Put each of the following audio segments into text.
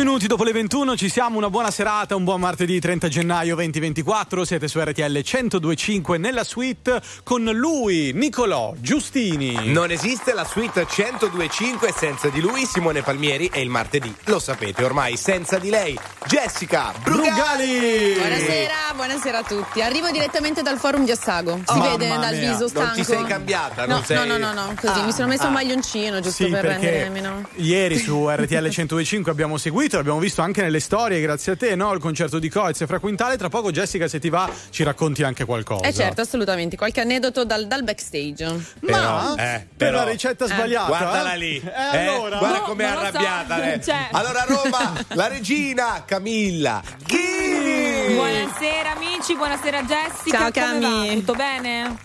minuti dopo le 21 ci siamo, una buona serata, un buon martedì 30 gennaio 2024, siete su RTL 1025 nella suite con lui, Nicolò Giustini. Non esiste la suite 1025 senza di lui, Simone Palmieri e il martedì, lo sapete ormai, senza di lei, Jessica Brugali. Brugali! Buonasera, buonasera a tutti. Arrivo direttamente dal forum di Assago. Si Oh, vede dal mia. viso stanco. Non ti sei cambiata, No, non sei... no, no, no, no, così. Ah, mi sono messo ah. un maglioncino giusto Sì, per rendermi, no? ieri su RTL 1025 abbiamo seguito, l'abbiamo visto anche nelle storie, grazie a te, no? Il concerto di Coez e Fra Quintale. Tra poco, Jessica, se ti va, ci racconti anche qualcosa. Eh certo, assolutamente. Qualche aneddoto dal, dal backstage. Ma Però, eh, per la ricetta sbagliata? Guardala lì, Eh, eh, allora? guarda No, com'è lo so. arrabbiata. lei. Cioè. Allora, Roma, la regina Camilla Ghini. Buonasera amici, buonasera Jessica. Ciao, come Cami. va? Tutto bene?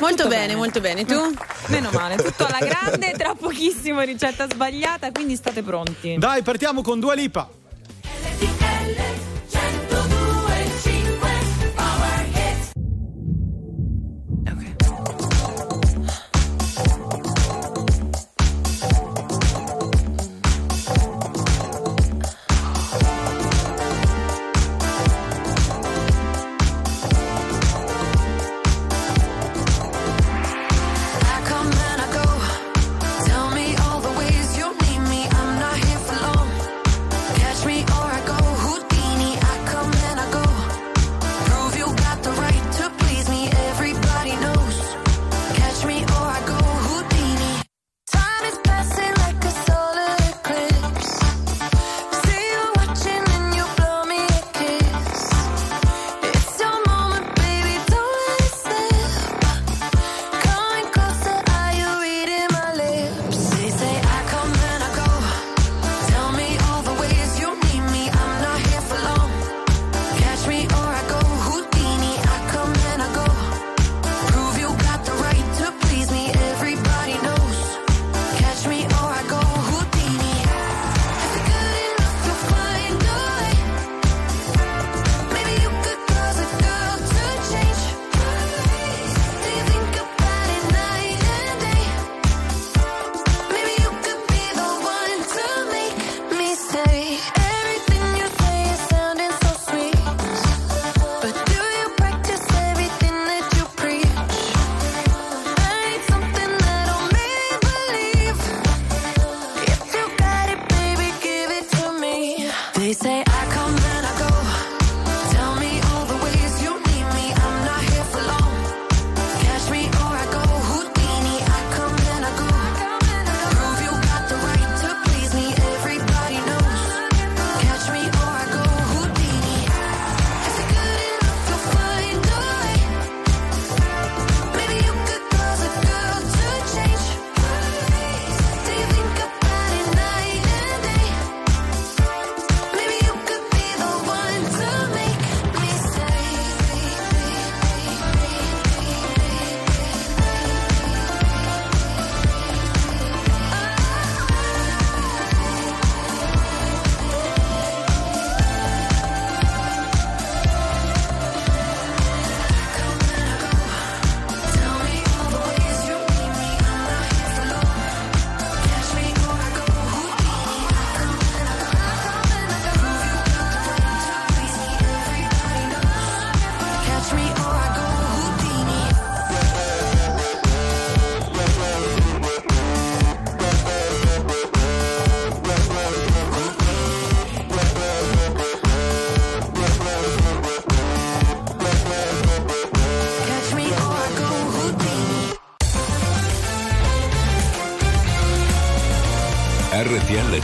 Molto bene, bene. molto bene. Tu? Meno male, tutto alla grande, tra pochissimo ricetta sbagliata, quindi state pronti. Dai, partiamo con Dua Lipa.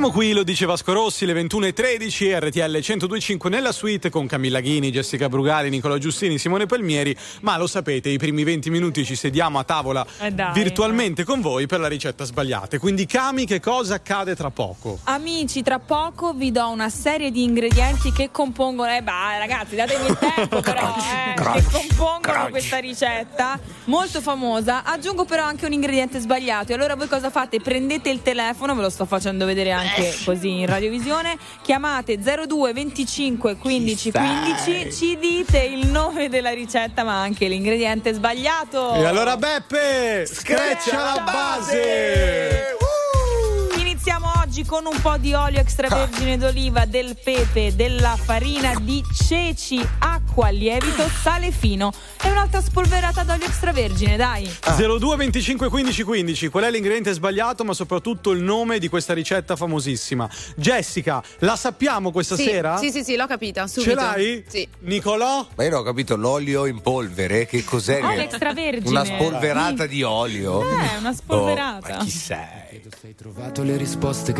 Siamo qui, lo dice Vasco Rossi, le 21.13, RTL 102.5 nella suite con Camilla Ghini, Jessica Brugali, Nicola Giustini, Simone Palmieri, ma lo sapete, i primi 20 minuti ci sediamo a tavola Eh dai. virtualmente con voi per la ricetta sbagliata. Quindi Cami, che cosa accade tra poco? Amici, tra poco vi do una serie di ingredienti che compongono. Eh, bah, ragazzi, datemi il tempo, però, eh, che compongono questa ricetta molto famosa. Aggiungo però anche un ingrediente sbagliato. E allora voi cosa fate? Prendete il telefono, ve lo sto facendo vedere anche così in radiovisione. Chiamate 02 25 15 15, ci dite il nome della ricetta, ma anche l'ingrediente sbagliato. E allora Beppe, screccia la base! Iniziamo oggi con un po' di olio extravergine d'oliva, del pepe, della farina di ceci, acqua, lievito, sale fino e un'altra spolverata d'olio extravergine, dai. 02 25 15 15, qual è l'ingrediente sbagliato, ma soprattutto il nome di questa ricetta famosissima? Jessica, la sappiamo questa Sì, sera? sì, sì, sì, l'ho capita. Subito. Ce l'hai? Sì. Nicolò? Ma io non ho capito l'olio in polvere, che cos'è? Olio extravergine. Una spolverata di olio. Eh, una spolverata. Oh, ma chi sei? Hai trovato le risposte che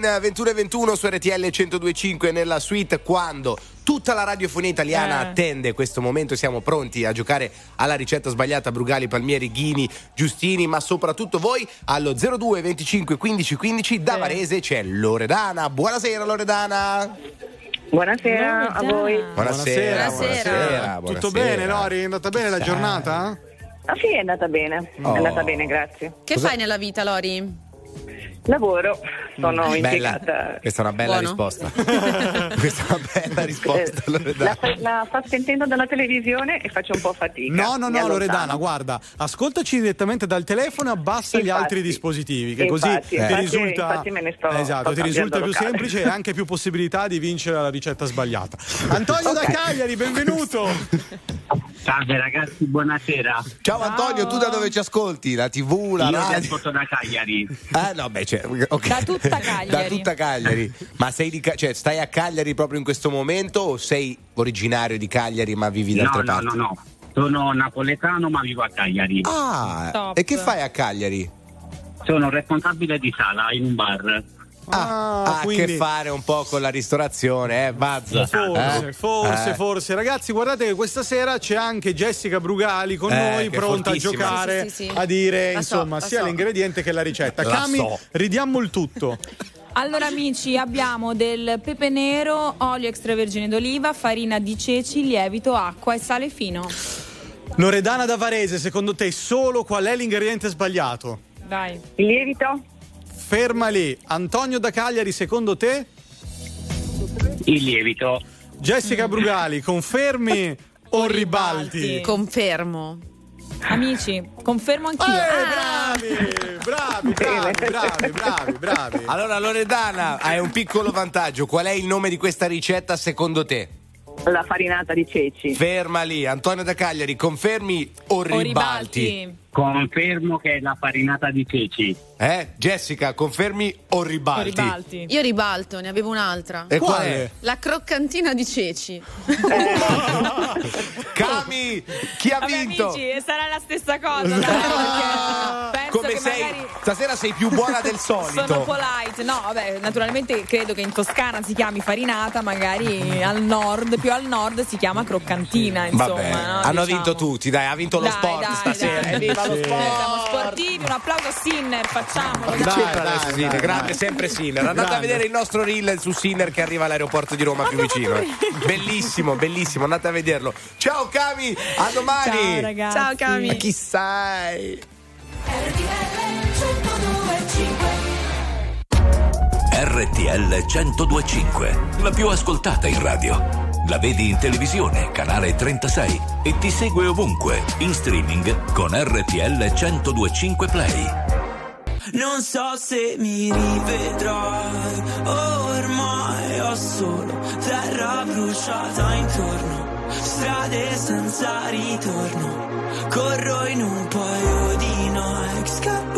Rain 21 e 21 su RTL 1025 nella suite quando tutta la radiofonia italiana Eh. attende questo momento siamo pronti a giocare alla ricetta sbagliata Brugali, Palmieri, Ghini, Giustini ma soprattutto voi allo 02 25 15 15 da Eh. Varese c'è Loredana buonasera Loredana Buonasera a voi. buonasera Buonasera. buonasera, Tutto buonasera. bene, Lori? È andata bene la giornata? Ah sì, è andata bene. Oh. È andata bene, grazie. Che Cosa- fai nella vita, Lori? Lavoro, sono Bella, impiegata. questa è una bella Buono. risposta questa è una bella risposta Eh, Loredana. la, la sta sentendo dalla televisione e faccio un po' fatica. No, no, no. Loredana, guarda, ascoltaci direttamente dal telefono e abbassa gli Infatti. altri dispositivi, che Infatti, così ti infatti- risulta, infatti me ne sto- esatto, sto ti risulta più locale. semplice e anche più possibilità di vincere la ricetta sbagliata. Antonio da Ok. Cagliari, benvenuto. Salve ragazzi, buonasera. Ciao Antonio, tu da dove ci ascolti? La TV, la Io radio? ascolto da Cagliari. Ah no, beh, cioè, ok. Da tutta Cagliari. da tutta Cagliari. Ma sei di cioè, stai a Cagliari proprio in questo momento o sei originario di Cagliari ma vivi da No, altre no, parti? no, no. Sono napoletano ma vivo a Cagliari. Ah, Top. e che fai a Cagliari? Sono responsabile di sala in un bar. Ah, Ah, ha a quindi- che fare un po' con la ristorazione, eh, Buzz? Forse, Eh? forse, Eh. forse. Ragazzi, guardate che questa sera c'è anche Jessica Brugali con Eh, noi, pronta a giocare, Sì, sì, sì. a dire La so, insomma la sia so. l'ingrediente che la ricetta. La Cami, so. ridiamo il tutto. Allora amici abbiamo del pepe nero, olio extravergine d'oliva, farina di ceci, lievito, acqua e sale fino. Loredana da Varese, secondo te solo qual è l'ingrediente sbagliato? Dai. Il lievito? Ferma lì. Antonio da Cagliari, secondo te? Il lievito. Jessica Mm. Brugali, confermi o ribalti? ribalti? Confermo. Amici, confermo anch'io. Eh, bravi, bravi, bravi, bravi, bravi, bravi. Allora Loredana, hai un piccolo vantaggio. Qual è il nome di questa ricetta secondo te? La farinata di ceci. Ferma lì. Antonio da Cagliari, confermi o O ribalti? ribalti. Confermo che è la farinata di ceci. Eh? Jessica, confermi o O ribalti? ribalti. Io ribalto, ne avevo un'altra. E qual Quale? è? La croccantina di ceci. Cami, chi ha Vabbè vinto? amici, sarà la stessa cosa, dai, penso Come sei? magari Stasera sei più buona del sono solito. polite. No, vabbè, naturalmente credo che in Toscana si chiami farinata, magari al nord, più al nord si chiama croccantina, insomma. Vabbè, no? hanno Diciamo. vinto tutti, dai, ha vinto lo Dai, sport dai, stasera. dai. Evviva lo Sì. sport! Siamo sportivi, un applauso a Sinner, facciamolo. Dai. dai, Sinner? dai, Grande, sempre Sinner. Andate a vedere il nostro reel su Sinner che arriva all'aeroporto di Roma più vicino. eh. Bellissimo, bellissimo, andate a vederlo. Ciao Cami, a domani. Ciao ragazzi. Ciao Cami. Chi sai? RTL 1025, la più ascoltata in radio. La vedi in televisione, canale 36 e ti segue ovunque, in streaming con RTL 1025 Play. Non so se mi rivedrai, ormai ho solo terra bruciata intorno, strade senza ritorno, corro in un paio di Nike, scappo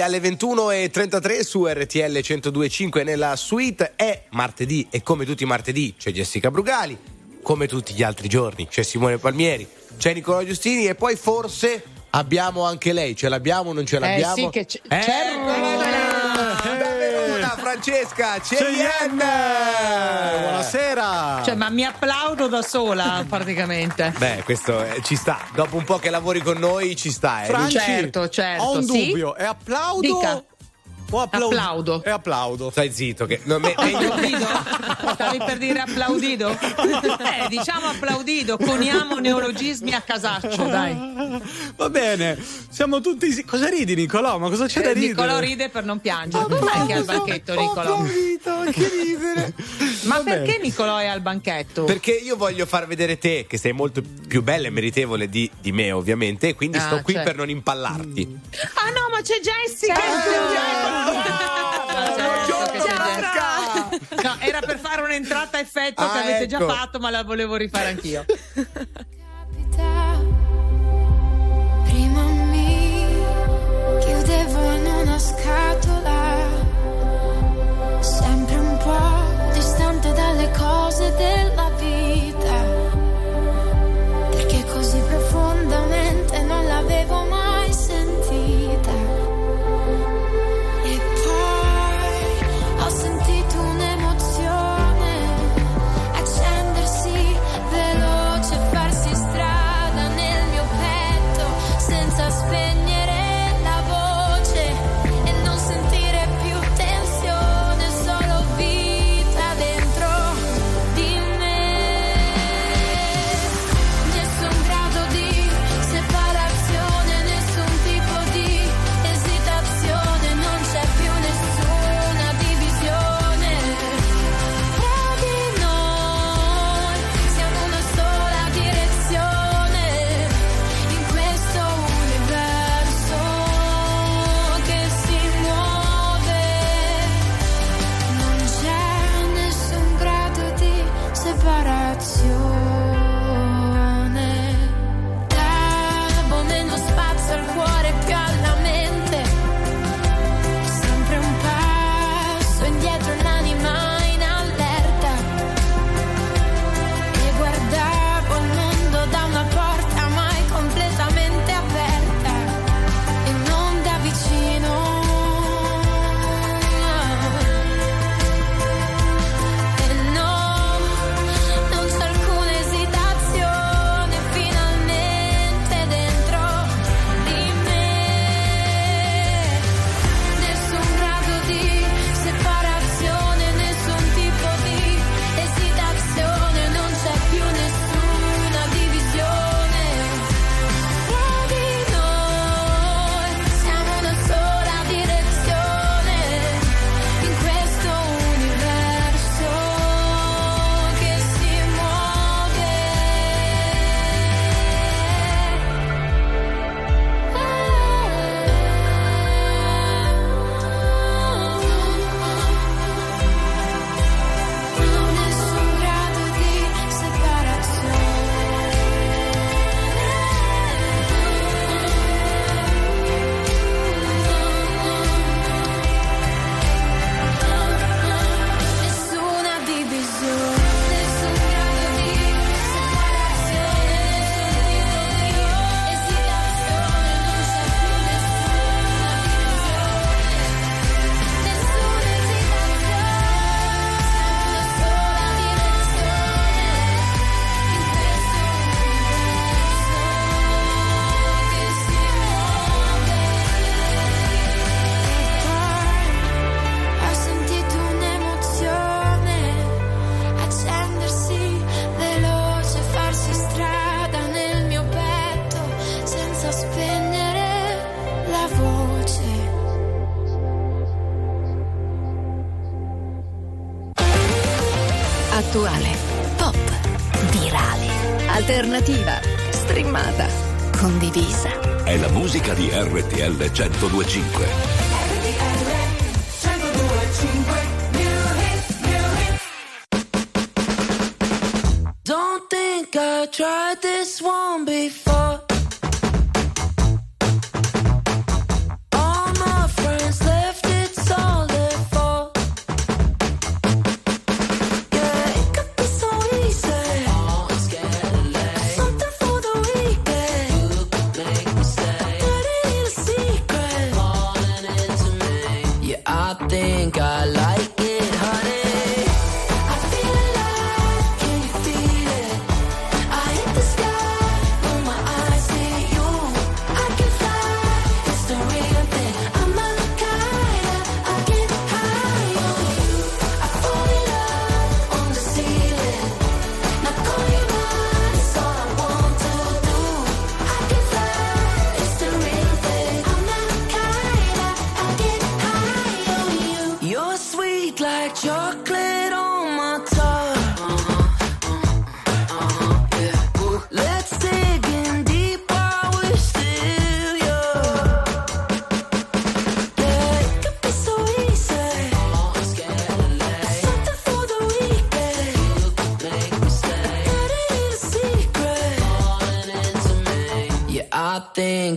Alle 21.33 su RTL 102.5 nella suite è martedì e come tutti i martedì c'è Jessica Brugali, come tutti gli altri giorni c'è Simone Palmieri, c'è Nicola Giustini e poi forse abbiamo anche lei, ce l'abbiamo o non ce l'abbiamo? sì, che c-! Da Verona, Francesca Cheyenne! Buonasera! Cioè, ma mi applaudo da sola praticamente. Beh, questo eh, ci sta. Dopo un po' che lavori con noi ci sta. Eh. Franci, certo, certo, Ho un sì. dubbio, è applaudo Dica. O applaud- Applaudo. È applaudo. Stai zitto, che non me- Applaudito? Stavi per dire applaudito? Eh, diciamo applaudito, coniamo neologismi a casaccio, dai. Va bene, siamo tutti. Cosa ridi, Nicolò? Ma cosa c'è da Eh, ridere? Nicolò ride per non piangere. Che è il banchetto, Nicolò? Ho capito, che ridere. Ma perché Nicolò è al banchetto? Perché io voglio far vedere te, che sei molto più bella e meritevole di, di me, ovviamente. E quindi ah, sto qui cioè. per non impallarti. Mm. Ah, no, ma c'è Jessica! C'è Jessica! Ciao, Ciao, no, era per fare un'entrata a effetto ah, che avete ecco. già fatto, ma la volevo rifare anch'io. Capita prima a me, chiudevo in una scatola distante dalle cose della vita, perché così profondamente non l'avevo mai.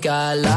Think I like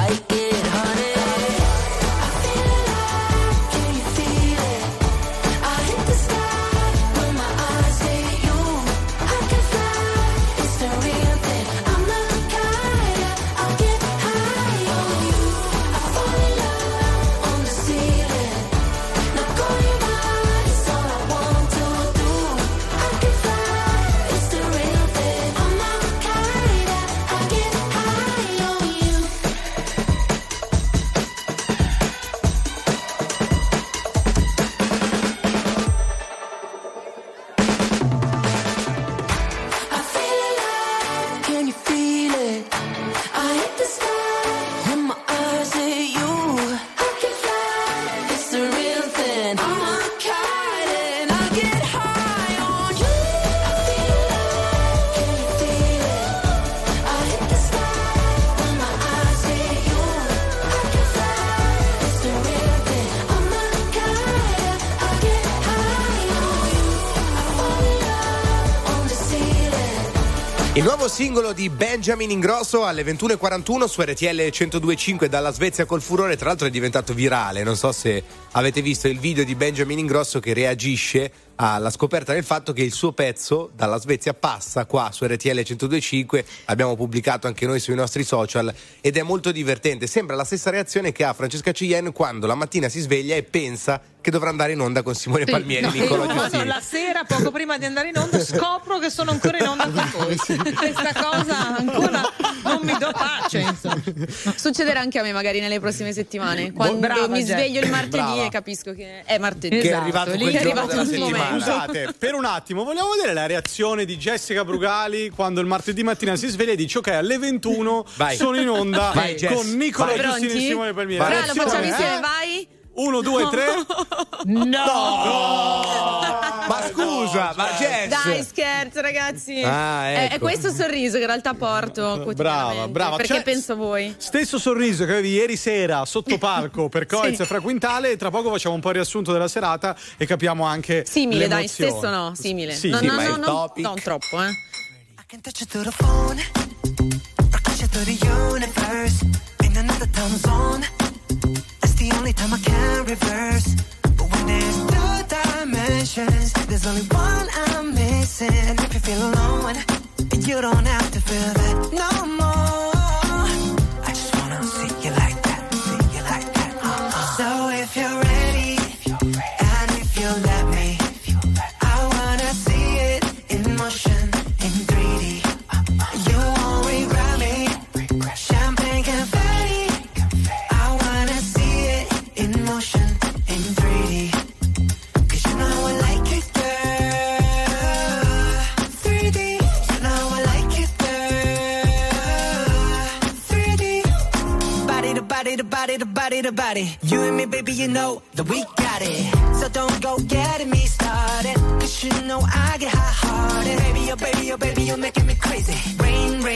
nuovo singolo di Benjamin Ingrosso alle 21.41 su RTL 102.5 dalla Svezia col furore, tra l'altro è diventato virale, non so se avete visto il video di Benjamin Ingrosso che reagisce alla scoperta del fatto che il suo pezzo dalla Svezia passa qua su RTL 102.5, l'abbiamo pubblicato anche noi sui nostri social ed è molto divertente, sembra la stessa reazione che ha Francesca Cien quando la mattina si sveglia e pensa che dovrà andare in onda con Simone Palmieri e Nicola Giustini. la sera, poco prima di andare in onda, scopro che sono ancora in onda con voi. Questa cosa ancora non mi do pace. Insomma. Succederà anche a me magari nelle prossime settimane. Quando brava, mi Jack. sveglio il martedì Brava. e capisco che è martedì. Che è arrivato lì quel è giorno arrivato della il settimana. momento. Scusate, per un attimo, vogliamo vedere la reazione di Jessica Brugali quando il martedì mattina si sveglia e dice: Ok, alle 21 Vai. sono in onda Vai, con Nicola Vai. Giustini e? Simone Palmieri. Vai. Fra, lo facciamo insieme, eh? vai. Uno, due, tre. Ma scusa, ma Jess Dai, scherzo, ragazzi. Ah, È- È, ecco. questo sorriso che in realtà porto. Brava, brava. Perché Cioè, penso a voi. Stesso sorriso che avevi ieri sera sotto palco per Coez Sì. e Fra Quintale. E tra poco facciamo un po' il riassunto della serata e capiamo anche. Simile, dai, l'emozione. stesso no, simile. Sì, no, sì, no, ma no, il no, topic. non troppo, eh. I can touch you through the phone, or push you through the universe in another time zone. The only time I can reverse. But when there's two dimensions, there's only one I'm missing. And if you feel alone, you don't have to feel that no more. Body. You and me, baby, you know that we got it. So don't go getting me started. Cause you know I get hot hearted. Baby, oh baby, oh baby, you're making me crazy. Rain, rain,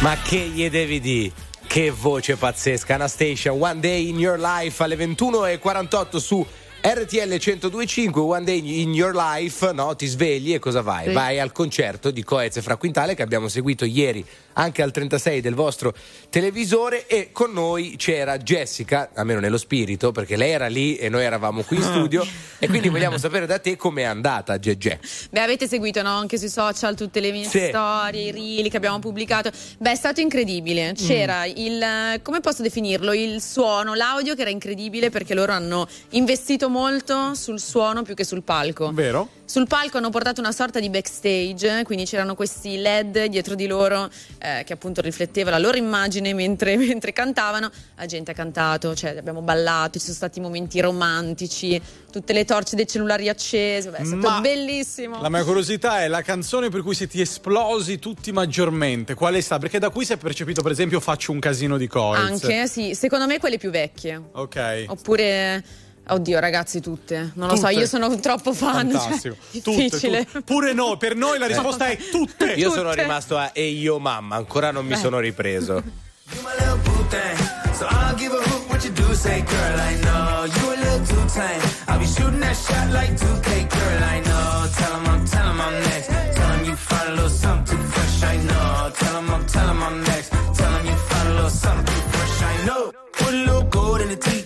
Ma che gli devi di? Che voce pazzesca, Anastasia, One Day in Your Life alle 21.48 su RTL 1025, One Day in Your Life, no? Ti svegli e cosa vai? Sì. Vai al concerto di Coez e Fra Quintale che abbiamo seguito ieri anche al 36 del vostro televisore e con noi c'era Jessica, almeno nello spirito, perché lei era lì e noi eravamo qui in studio e quindi vogliamo sapere da te com'è andata Gegè. Beh, avete seguito no? anche sui social tutte le mie Sì. storie, i reel che abbiamo pubblicato. Beh, è stato incredibile. C'era Mm. il, come posso definirlo? Il suono, l'audio che era incredibile perché loro hanno investito molto sul suono più che sul palco. Vero? Sul palco hanno portato una sorta di backstage, quindi c'erano questi LED dietro di loro eh, che appunto rifletteva la loro immagine mentre, mentre cantavano. La gente ha cantato, cioè abbiamo ballato, ci sono stati momenti romantici, tutte le torce dei cellulari accese. Beh, è stato Ma- bellissimo. La mia curiosità è la canzone per cui siete esplosi tutti maggiormente. Qual è stata? Perché da qui si è percepito, per esempio, Faccio un casino di Coez. Anche, sì, secondo me quelle più vecchie. Ok. Oppure, oddio ragazzi, tutte. Non lo so, Tutte. io sono troppo fan. cioè, Fantastico. Tutte, difficile. tutte. Pure no, per noi la risposta è tutte. Io sono rimasto a E io mamma, ancora non mi Beh. sono ripreso. So I'll give a hoot what you do say, girl. I know you a little too tame. I'll be shooting that shot like 2K, girl. I know. Tell 'em I'm, next. Tell 'em you find a little something fresh. I know. Put a little gold in the teeth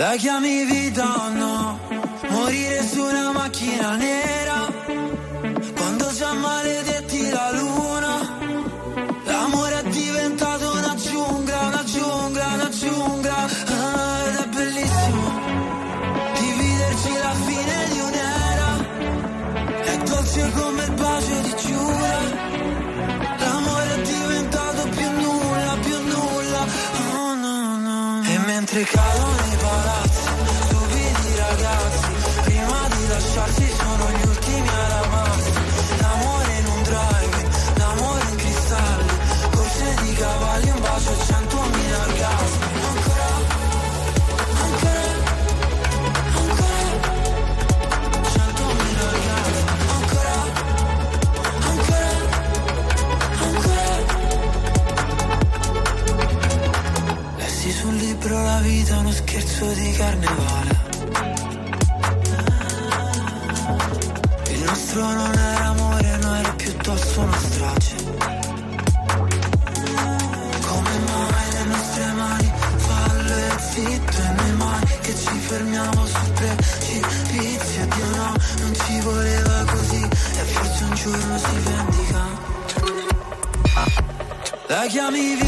La chiami vita o no? Morire su una macchina nera. Quando già maledetti la luna L'amore è diventato una giungla, una giungla, una giungla. Ed è bellissimo Dividerci la fine di un'era. È dolce come il bacio di Giura. L'amore è diventato più nulla, più nulla. Oh no no. E mentre cadono vita uno scherzo di carnevale. Il nostro non era amore, no era piuttosto una strage. Come mai le nostre mani fallo e zitto e noi mai che ci fermiamo sul precipizio? Dio no, non ci voleva così e forse un giorno si vendica. La chiami vita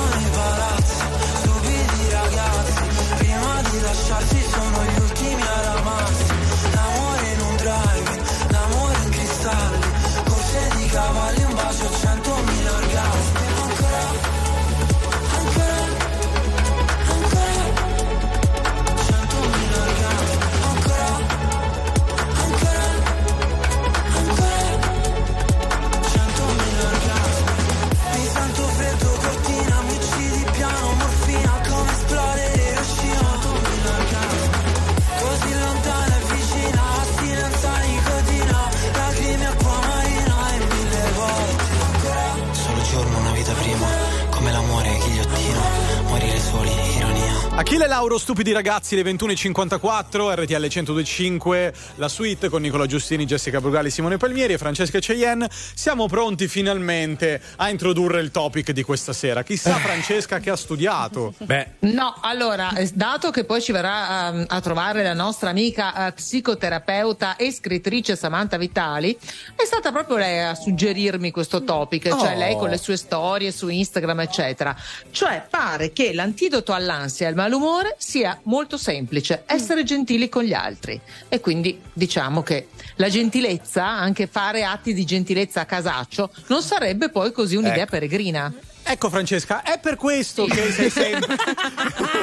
Achille Lauro, stupidi ragazzi, le 21.54, RTL 1025, la suite con Nicola Giustini, Jessica Brugali, Simone Palmieri e Francesca Cheyenne. Siamo pronti finalmente a introdurre il topic di questa sera. Chissà Francesca che ha studiato. Beh, No, allora, eh, dato che poi ci verrà ehm, a trovare la nostra amica eh, psicoterapeuta e scrittrice Samantha Vitali, è stata proprio lei a suggerirmi questo topic, cioè Oh. lei con le sue storie su Instagram, eccetera. Cioè, pare che l'antidoto all'ansia e al malumore sia molto semplice, essere gentili con gli altri. E quindi diciamo che la gentilezza, anche fare atti di gentilezza a casaccio, non sarebbe poi così un'idea Ecco. peregrina. Ecco Francesca, è per questo che sei sempre...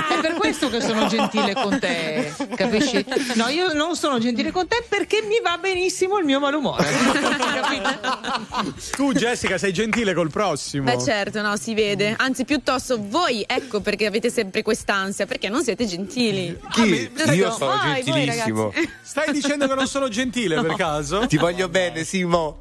È per questo che sono gentile con te, capisci? No, io non sono gentile con te perché mi va benissimo il mio malumore. tu Jessica sei gentile col prossimo. Beh certo, no, si vede. Anzi, piuttosto voi, ecco perché avete sempre quest'ansia, perché non siete gentili. chi? Ah, Io no. sono voi, gentilissimo. ragazzi. Stai dicendo che non sono gentile per caso? Ti voglio bene, Simo.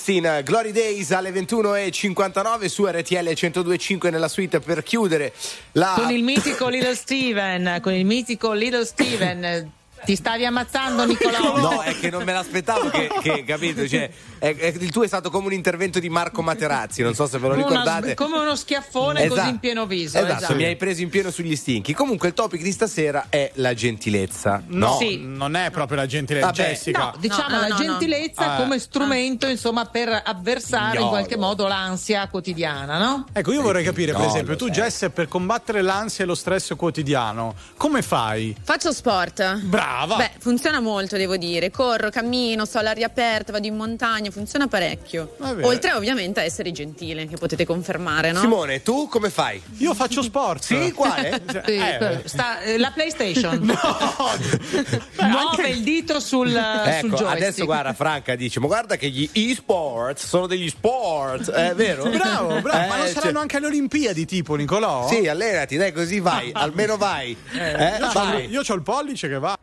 Springsteen, Glory Days alle 21.59 su RTL 102.5 nella suite per chiudere la... Con il mitico Little Steven, con il mitico Little Steven. Ti stavi ammazzando, Nicolò? No, è che non me l'aspettavo che, che, capito? Cioè, è- è- il tuo è stato come un intervento di Marco Materazzi, non so se ve lo Una- ricordate. come uno schiaffone Esatto. così in pieno viso. Esatto, esatto. mi hai preso in pieno sugli stinchi. Comunque il topic di stasera è la gentilezza. No, Sì. non è proprio la gentilezza Vabbè, Jessica. No, diciamo No, no, la gentilezza no. come Eh. strumento, insomma, per avversare in qualche modo l'ansia quotidiana, no? Ecco, io vorrei capire, per esempio, tu. Jess, per combattere l'ansia e lo stress quotidiano, come fai? Faccio sport. Brava! Beh, funziona molto, devo dire. Corro, cammino, sto all'aria aperta, vado in montagna, funziona parecchio. Oltre ovviamente a essere gentile, che potete confermare, no? Simone, tu come fai? Io faccio sport. Sì, quale? Sì, Eh. sta- eh, la PlayStation. Beh, Muove anche- il dito sul, sul Ecco, joystick. adesso guarda, Franca dice: Ma guarda che gli e-sport sono degli sport, è vero? Bravo, bravo. Ma non Eh, saranno cioè- anche alle Olimpiadi, tipo, Nicolò? Sì, allenati, dai, così vai, almeno vai. Eh, Io c'ho, vai. io c'ho il pollice che va.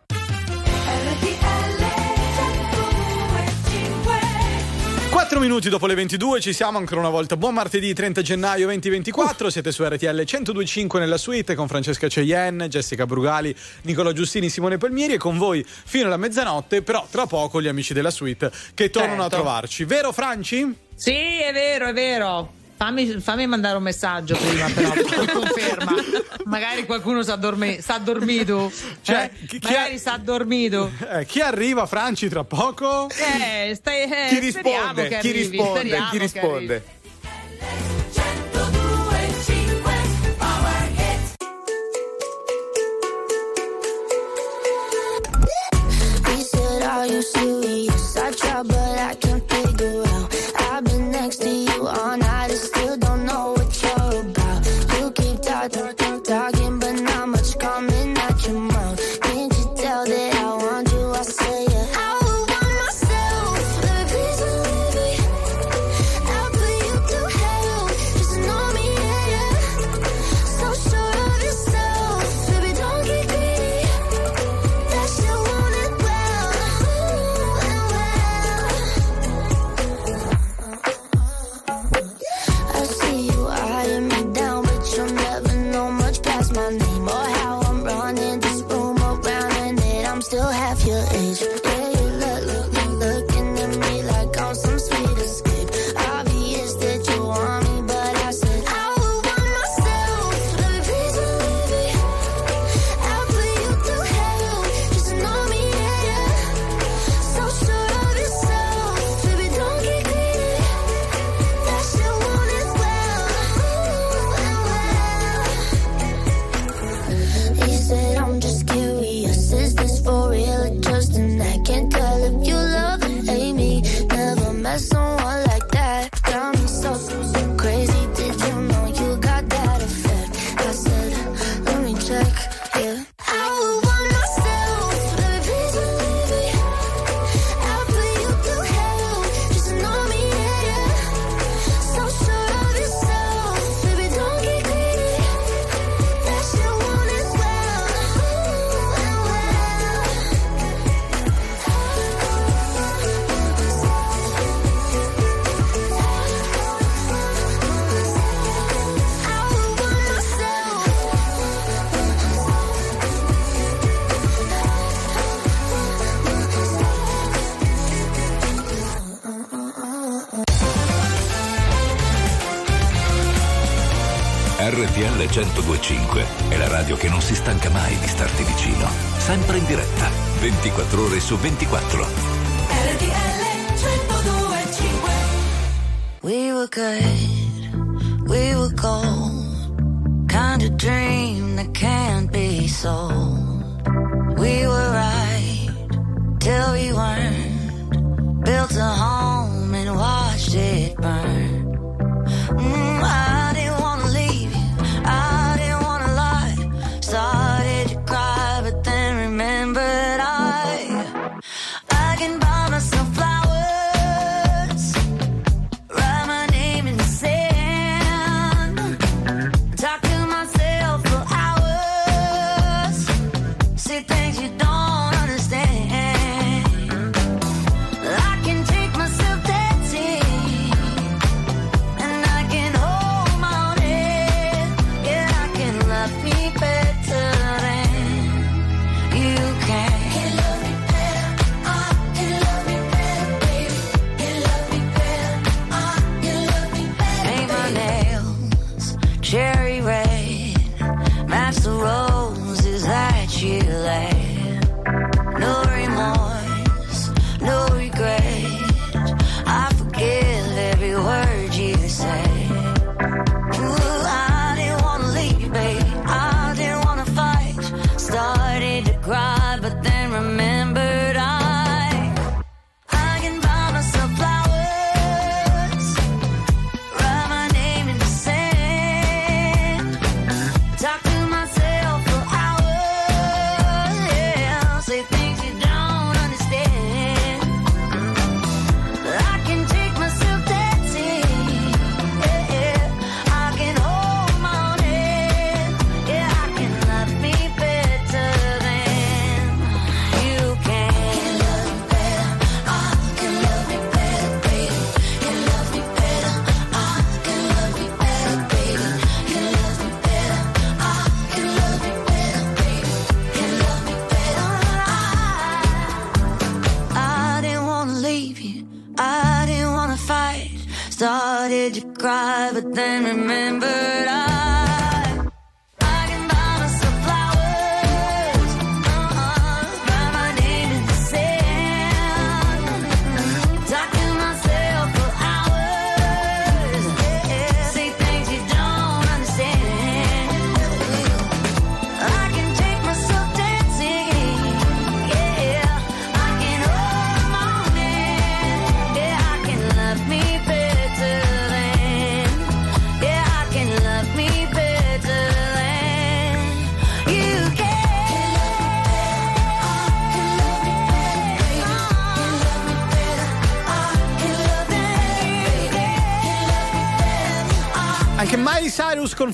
4 minuti dopo le 22 ci siamo ancora una volta. Buon martedì 30 gennaio 2024. Siete su RTL 1025 nella suite con Francesca Cheyenne, Jessica Brugali, Nicola Giustini, Simone Palmieri e con voi fino alla mezzanotte. Però tra poco gli amici della suite che tornano Certo. a trovarci. Vero, Franci? Sì, è vero, è vero. Fammi, fammi mandare un messaggio prima, però, mi conferma. Magari qualcuno si addorme- si è addormito. Cioè, Eh? chi- chi Magari si è addormito. Eh, chi arriva, Franci, tra poco? Eh, stai, eh, Chi risponde? che Chi arrivi, risponde? Chi risponde? 1025 Power Hit He said, Are you serious? I try, but I can't radio che non si stanca mai di starti vicino. Sempre in diretta, 24 ore su 24. RTL 1025 We were good, we were gold. Kind of dream that can't be sold. We were right till we weren't. Built a home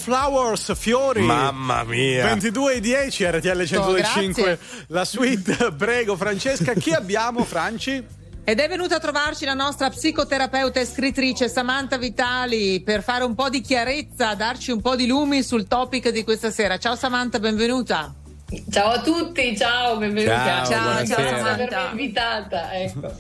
Flowers, fiori. Mamma mia. 22 e 10 RTL 1025 la suite. Prego Francesca, chi abbiamo Franci? Ed è venuta a trovarci la nostra psicoterapeuta e scrittrice Samantha Vitali per fare un po' di chiarezza, darci un po' di lumi sul topic di questa sera. Ciao Samantha, benvenuta. Ciao a tutti, ciao, benvenuta. Ciao, Ciao, per Samantha. avermi invitata. Ecco.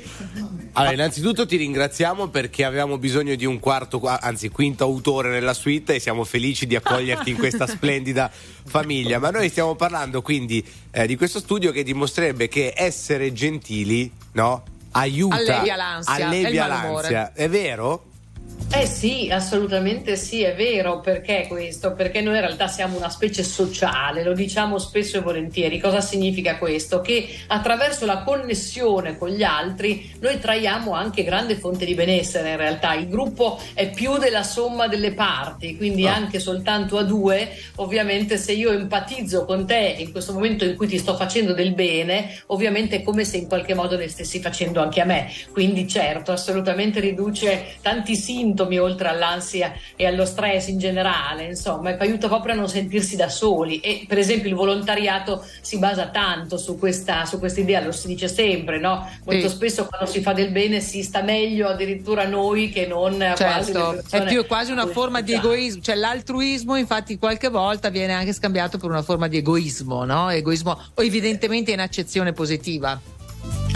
Allora, innanzitutto ti ringraziamo perché avevamo bisogno di un quarto, anzi quinto autore nella suite e siamo felici di accoglierti in questa splendida famiglia. Ma noi stiamo parlando quindi eh, di questo studio che dimostrerebbe che essere gentili, no? Aiuta, Allevia l'ansia allevia l'ansia. È vero? Eh sì, assolutamente sì, è vero. Perché questo? Perché noi in realtà siamo una specie sociale, lo diciamo spesso e volentieri. Cosa significa questo? Che attraverso la connessione con gli altri noi traiamo anche grande fonte di benessere in realtà. Il gruppo è più della somma delle parti, quindi Ah. anche soltanto a due, ovviamente se io empatizzo con te in questo momento in cui ti sto facendo del bene, ovviamente è come se in qualche modo ne stessi facendo anche a me. Quindi certo, assolutamente riduce tanti sintomi oltre all'ansia e allo stress in generale, insomma, aiuta proprio a non sentirsi da soli. E per esempio il volontariato si basa tanto su questa, su questa idea, lo si dice sempre, no? Molto Sì. spesso quando si fa del bene si sta meglio addirittura noi che non Certo, è più quasi una forma di egoismo, cioè l'altruismo infatti qualche volta viene anche scambiato per una forma di egoismo, no? Egoismo evidentemente in accezione positiva.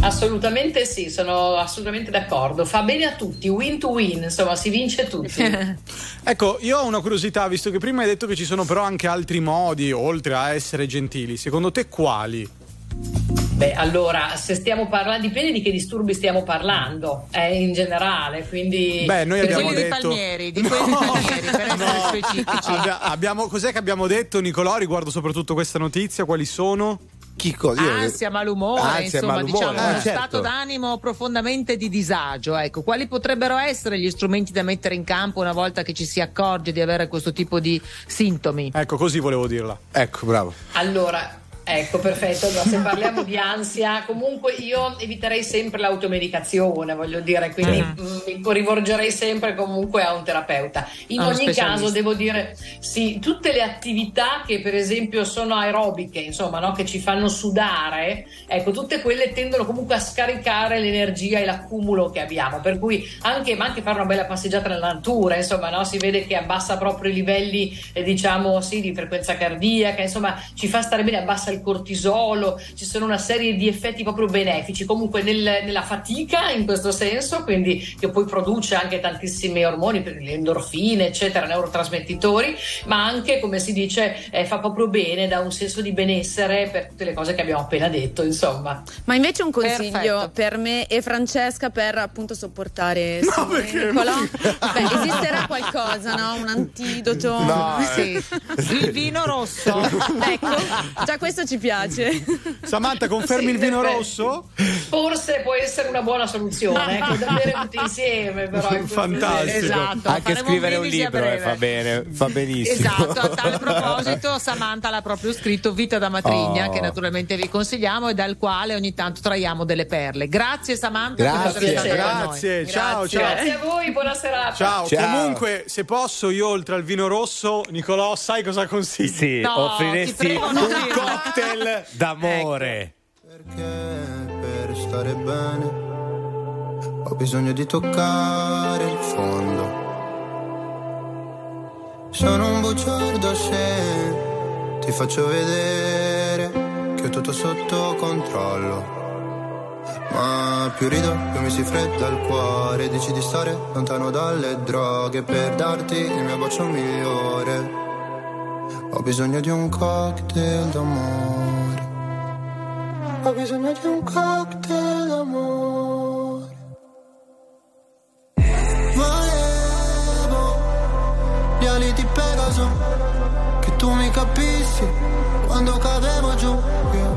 Assolutamente sì, sono assolutamente d'accordo. Fa bene a tutti, win to win, insomma, si vince tutti. Ecco, io ho una curiosità, visto che prima hai detto che ci sono però anche altri modi, oltre a essere gentili. Secondo te quali? Beh, allora, se stiamo parlando, dipende di che disturbi stiamo parlando, eh, in generale, quindi... Beh, noi abbiamo detto- Palmieri, di quelli palmieri, per essere specifici. Abbia- abbiamo, cos'è che abbiamo detto, Nicolò, riguardo soprattutto questa notizia? Quali sono? Chi cosa? Io- Ansia, malumore, Ansia, insomma, malumore, diciamo eh, uno certo. stato d'animo profondamente di disagio. Ecco, quali potrebbero essere gli strumenti da mettere in campo una volta che ci si accorge di avere questo tipo di sintomi? Ecco, così volevo dirla. Ecco, bravo. Allora, ecco, perfetto. Allora, se parliamo di ansia, comunque io eviterei sempre l'automedicazione, voglio dire, quindi mm, mi rivolgerei sempre comunque a un terapeuta. In A ogni caso, devo dire, sì, tutte le attività che per esempio sono aerobiche, insomma, no, che ci fanno sudare, ecco, tutte quelle tendono comunque a scaricare l'energia e l'accumulo che abbiamo. Per cui anche, ma anche fare una bella passeggiata nella natura, insomma, no, si vede che abbassa proprio i livelli, eh, diciamo, sì, di frequenza cardiaca, insomma, ci fa stare bene, abbassa il cortisolo, ci sono una serie di effetti proprio benefici. Comunque nel- nella fatica, in questo senso, quindi che poi produce anche tantissimi ormoni, per le endorfine, eccetera, neurotrasmettitori, ma anche, come si dice, eh, fa proprio bene, dà un senso di benessere per tutte le cose che abbiamo appena detto, insomma. Ma invece un consiglio Perfetto. per me e Francesca per appunto sopportare Simone Nicolò? Beh, esisterà qualcosa, no? Un antidoto? No, Sì. Il vino rosso. ecco, già questo ci piace. Samantha, confermi Sì, il vino perfetto. rosso? Forse può essere una buona soluzione, ecco, da bere tutti insieme, però. Fantastico. Esatto, Anche scrivere un libro eh, fa bene, fa benissimo. Esatto, a tale proposito Samantha l'ha proprio scritto Vita da matrigna Oh. che naturalmente vi consigliamo e dal quale ogni tanto traiamo delle perle. Grazie Samantha Grazie, stata con noi. Grazie, ciao, ciao. Grazie a voi, buona serata. Ciao. Ciao. comunque se posso io oltre al vino rosso, Nicolò, sai cosa consigli? Sì, No, ti offriresti prego, un dirlo. Cocktail d'amore. Perché per stare bene ho bisogno di toccare il fondo. Sono un bugiardo se ti faccio vedere che ho tutto sotto controllo. Ma più rido, più mi si fredda il cuore Dici di stare lontano dalle droghe Per darti il mio bacio migliore Ho bisogno di un cocktail d'amore. Ho bisogno di un cocktail d'amore. Volevo gli ali di Pegaso Che tu mi capissi quando cadevo giù. Io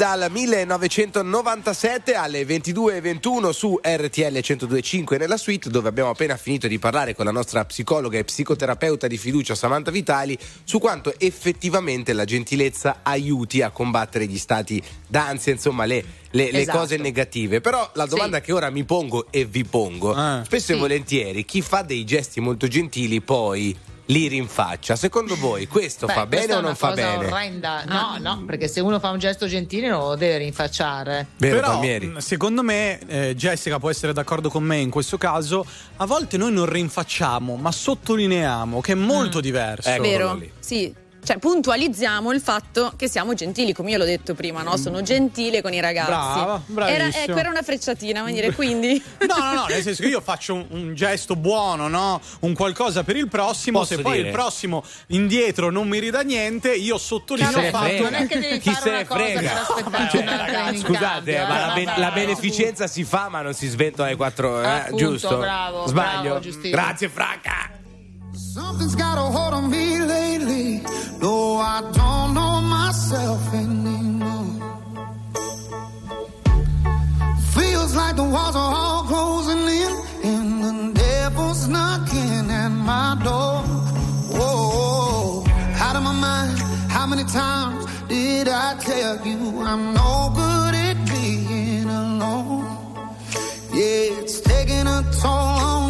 Dal 1997 alle 22.21 su RTL 102.5 nella suite dove abbiamo appena finito di parlare con la nostra psicologa e psicoterapeuta di fiducia Samantha Vitali su quanto effettivamente la gentilezza aiuti a combattere gli stati d'ansia, insomma le, le- le Esatto. cose negative. Però la domanda che ora mi pongo e vi pongo, spesso e Sì. volentieri chi fa dei gesti molto gentili poi li rinfaccia. Secondo voi questo Beh, fa bene o è non una fa cosa bene? orrenda. No, no, perché se uno fa un gesto gentile non lo deve rinfacciare. Però, mh, secondo me, eh, Jessica può essere d'accordo con me in questo caso. A volte noi non rinfacciamo, ma sottolineiamo che è molto Mm. diverso. Vero? Sì. Cioè, puntualizziamo il fatto che siamo gentili, come io l'ho detto prima, no? Sono gentile con i ragazzi. Brava, era, bravissima. ecco, era una frecciatina, vuol dire, quindi. No, no, no, nel senso che io faccio un, un gesto buono, no? Un qualcosa per il prossimo. Posso se poi dire? il prossimo indietro non mi ridà niente, io sottolineo Chi se il ne fatto. Non è che devi Chi fare se una ne cosa frega? per aspettare Cioè, in Scusate, cambio, ma eh, la, be- la beneficenza si fa, ma non si sventola alle quattro, eh, Appunto, giusto? bravo, Sbaglio? bravo. Grazie, Franca. Something's got a hold on me lately. No, I don't know myself anymore. Feels like the walls are all closing in, and the devil's knocking at my door. Whoa, out of my mind. How many times did I tell you I'm no good at being alone? Yeah, it's taking a toll on.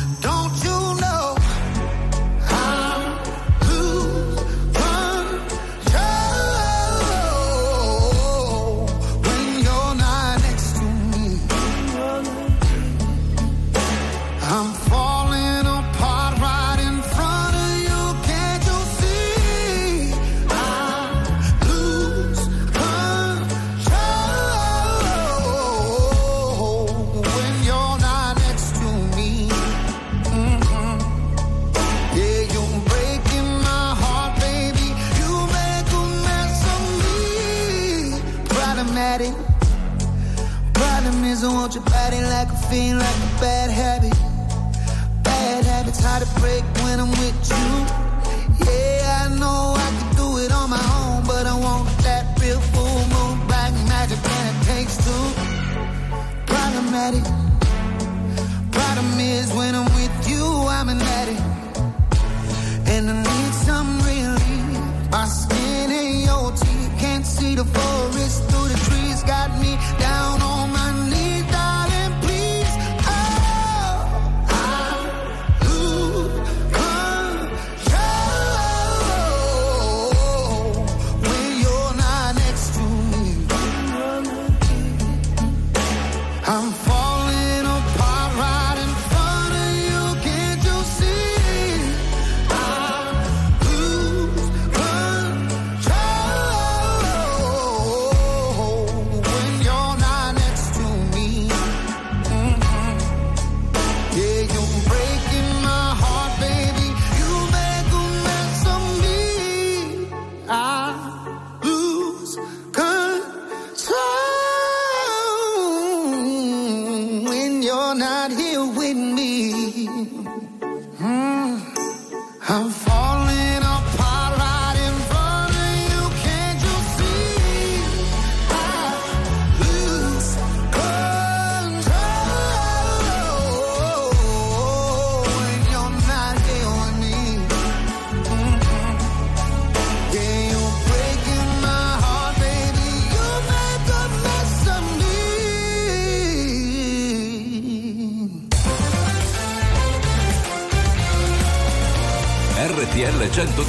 body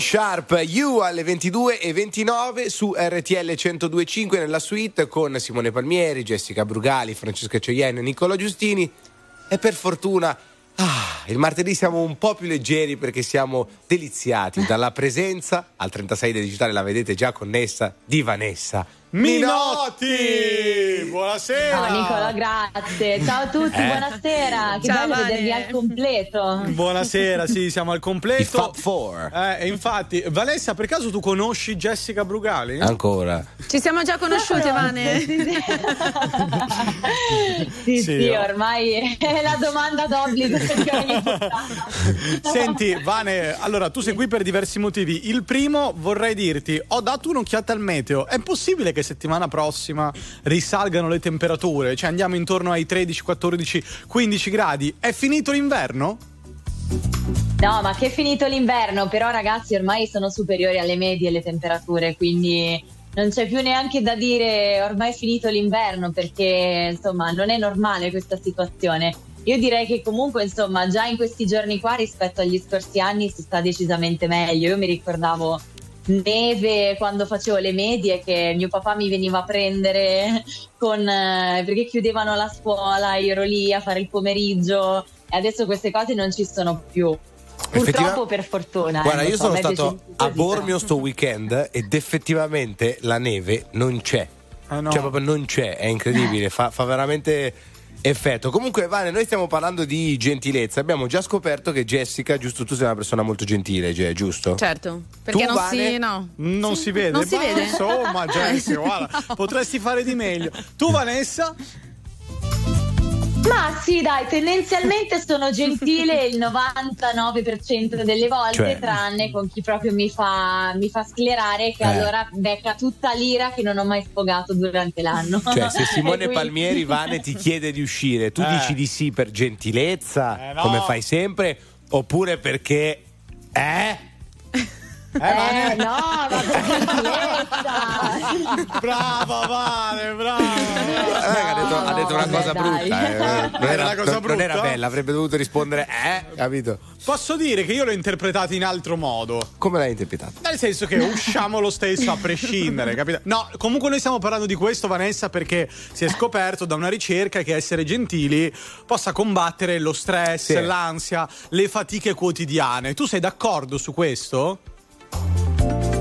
Sharp, You alle 22 e 29 su RTL 1025 nella suite con Simone Palmieri, Jessica Brugali, Francesca Cioien, Nicola Giustini. E per fortuna ah, il martedì siamo un po' più leggeri perché siamo deliziati dalla presenza. Al 36 del digitale, la vedete già connessa, di Vanessa Minotti! Buonasera! Ciao Nicola, grazie. Ciao a tutti, Eh? buonasera. Che Ciao, bello Vane. vedervi al completo. Buonasera, sì, siamo al completo. I Fab Four. Eh, e infatti, Vanessa, per caso tu conosci Jessica Brugali? Ancora. Ci siamo già conosciute, Vane. Sì, sì. sì, Sì, no. ormai è la domanda d'obbligo Senti, Vane, allora tu sei qui per diversi motivi. Il primo vorrei dirti: ho dato un'occhiata al meteo. È possibile che settimana prossima risalgano le temperature? Cioè andiamo intorno ai 13, 14, 15 gradi. È finito l'inverno? No, ma che è finito l'inverno, però ragazzi ormai sono superiori alle medie le temperature, quindi non c'è più neanche da dire ormai è finito l'inverno perché insomma non è normale questa situazione. Io direi che comunque insomma già in questi giorni qua rispetto agli scorsi anni si sta decisamente meglio. Io mi ricordavo neve quando facevo le medie che mio papà mi veniva a prendere con, eh, perché chiudevano la scuola, io ero lì a fare il pomeriggio e adesso queste cose non ci sono più. Purtroppo per fortuna. eh, Guarda, lo io so, sono stato a Bormio sto weekend ed effettivamente la neve non c'è. Ah, no. Cioè, proprio non c'è, è incredibile, fa, fa veramente effetto. Comunque, Vane, noi stiamo parlando di gentilezza. Abbiamo già scoperto che Jessica, giusto, tu sei una persona molto gentile, Ge- giusto? Certo, perché Tu, non Vane? si. No. Non si vede, Non si vede? Insomma, Jessica, guarda, potresti fare di meglio. Tu, Vanessa? Ma sì, dai, tendenzialmente sono gentile il 99% delle volte, Cioè- tranne con chi proprio mi fa, mi fa sclerare, che Eh. allora becca tutta l'ira che non ho mai sfogato durante l'anno. Cioè, se Simone quindi- Palmieri Vane ti chiede di uscire, tu Eh. dici di sì per gentilezza, Eh, no. come fai sempre, oppure perché. Eh? Eh, no, ma per gentilezza. Brava, Vane, brava. Eh, ha detto, ha detto una vabbè, cosa dai. brutta. eh. Non, Era una cosa non- non era bella, avrebbe dovuto rispondere, eh, capito? Posso dire che io l'ho interpretato in altro modo. Come l'hai interpretato? Nel senso che usciamo lo stesso a prescindere, capito? No, comunque noi stiamo parlando di questo, Vanessa, perché si è scoperto da una ricerca che essere gentili possa combattere lo stress, Sì. l'ansia, le fatiche quotidiane. Tu sei d'accordo su questo?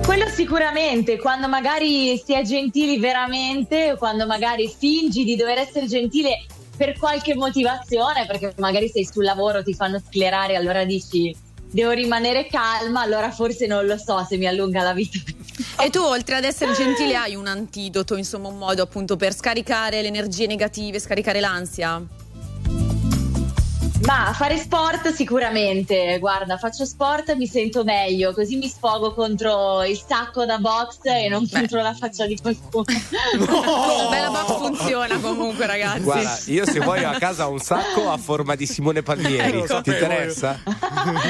Quello sicuramente, quando magari si è gentili veramente, quando magari fingi di dover essere gentile per qualche motivazione, perché magari sei sul lavoro, ti fanno sclerare, allora dici devo rimanere calma, allora forse non lo so se mi allunga la vita. E tu, oltre ad essere gentile, hai un antidoto, insomma, un modo appunto per scaricare le energie negative, scaricare l'ansia? Ma fare sport sicuramente, guarda, faccio sport e mi sento meglio, così mi sfogo contro il sacco da box e non contro la faccia di qualcuno. Bella box funziona comunque, ragazzi. Guarda, io se vuoi a casa ho un sacco a forma di Simone Palmieri. Lo Ti interessa?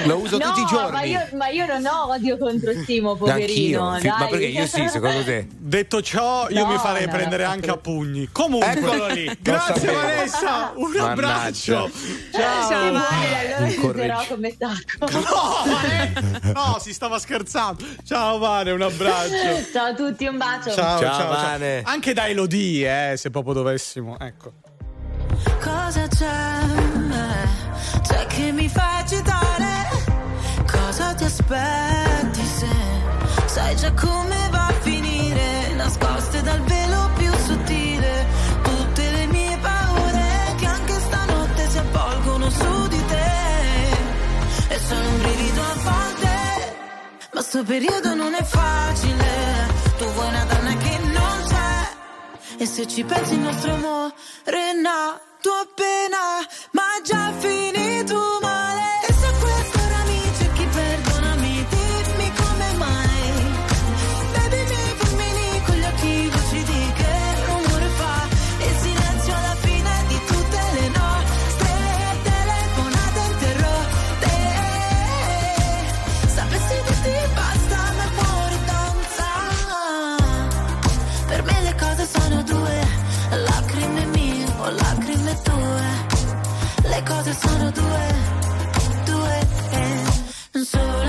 Lo uso no, tutti i giorni. Ma io, ma io non ho odio contro Simo, poverino. Fi- dai. Ma perché io sì, secondo te? Detto ciò, io No, mi farei no, prendere no, anche a pugni. Comunque, Eccolo lì. Grazie. Vanessa. Un Mannaggia. abbraccio. Ciao. Sì, guarda, allora userò come sacco. No, Vane- no, si stava scherzando. Ciao, Vane, un abbraccio. Ciao a tutti, un bacio. Ciao, Ciao, ciao, ciao. Vane. Anche da Elodie, eh, se proprio dovessimo. Ecco. Cosa c'è? C'è che mi fa agitare? Cosa ti aspetti se sai già come va a finire? Nascoste dal velo sono un brivido a volte, ma sto periodo non è facile. Tu vuoi una donna che non c'è. E se ci pensi il nostro amore è nato appena, ma già finito male. sola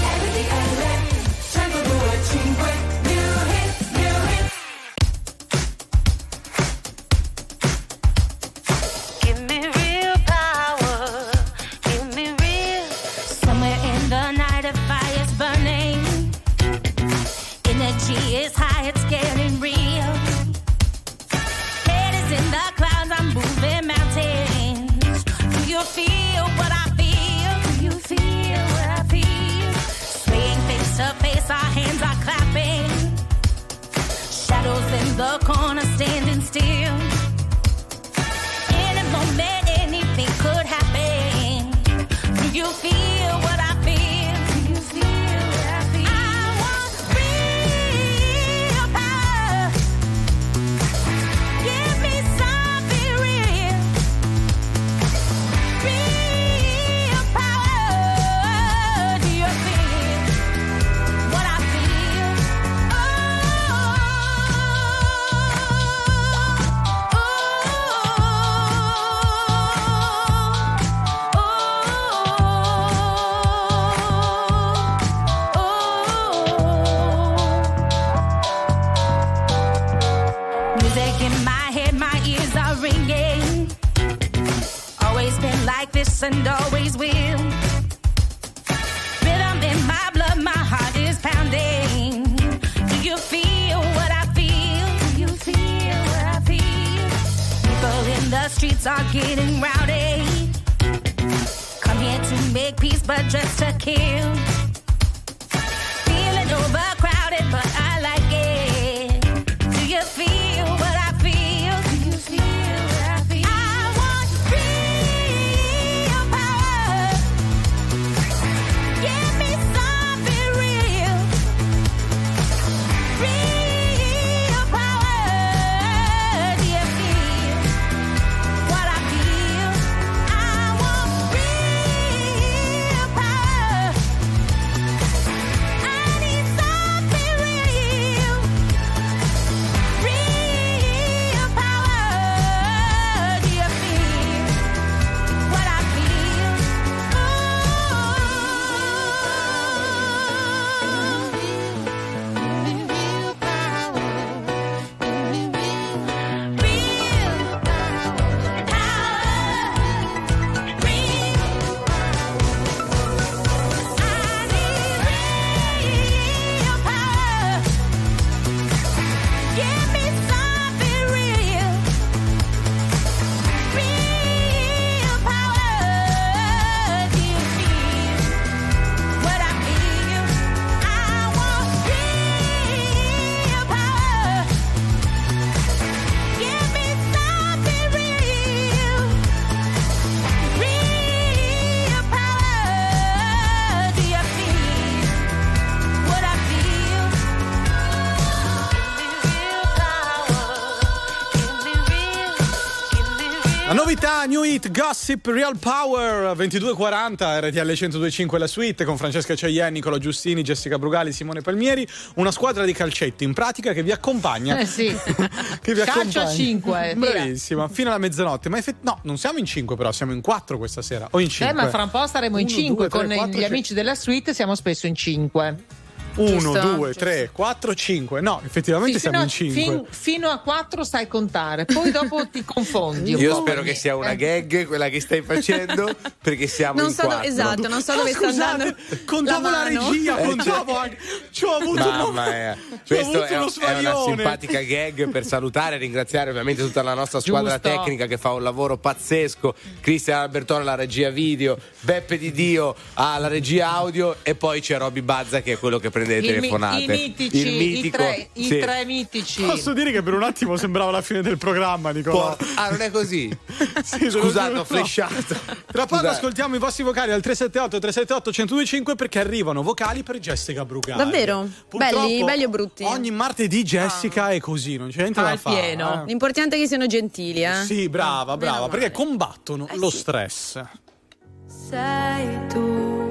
new hit Gossip Real Power 2240 RTL 1025 la suite con Francesca Ceia, Nicola Giustini, Jessica Brugali, Simone Palmieri, una squadra di calcetti in pratica che vi accompagna. Eh sì. che vi accompagna. Calcio a 5. Bravissima, fino alla mezzanotte, ma effett- no, non siamo in 5 però, siamo in 4 questa sera o in 5. Eh, ma fra un po' staremo Uno, in 5 con 4, gli 5. amici cioè della suite, siamo spesso in 5. 1, Giusto. 2, 3, 4, 5. No, effettivamente Sì, siamo fino, in a, 5. fin- fino a 4 sai contare, poi dopo ti confondi. Io spero che sia una Eh. gag quella che stai facendo perché siamo Non in so dove- quattro. esatto, non so dove sta Scusate, andando. contavo la, mano. regia, Eh, contavo anche. Ci ho avuto Mamma mia. Questo avuto è, uno è una simpatica gag per salutare e ringraziare ovviamente tutta la nostra squadra Giusto. tecnica che fa un lavoro pazzesco. Cristian Albertone alla regia video, Beppe Di Dio alla regia audio e poi c'è Roby Bazza che è quello che prende le Il mi- telefonate. I mitici, Il mitico. i tre, i sì. tre mitici. Posso dire che per un attimo sembrava la fine del programma, Nicolò. Por- ah, non è così? Sì, Scusate, ho flashato. Tra poco ascoltiamo i vostri vocali al 378 378 1025 perché arrivano vocali per Jessica Brugali. Davvero? Purtroppo, Belli, belli o brutti? Ogni martedì Jessica è così, non c'è niente Ah, da al fare. pieno. eh. L'importante è che siano gentili, eh. Sì, brava, brava, perché combattono lo stress. Sei tu,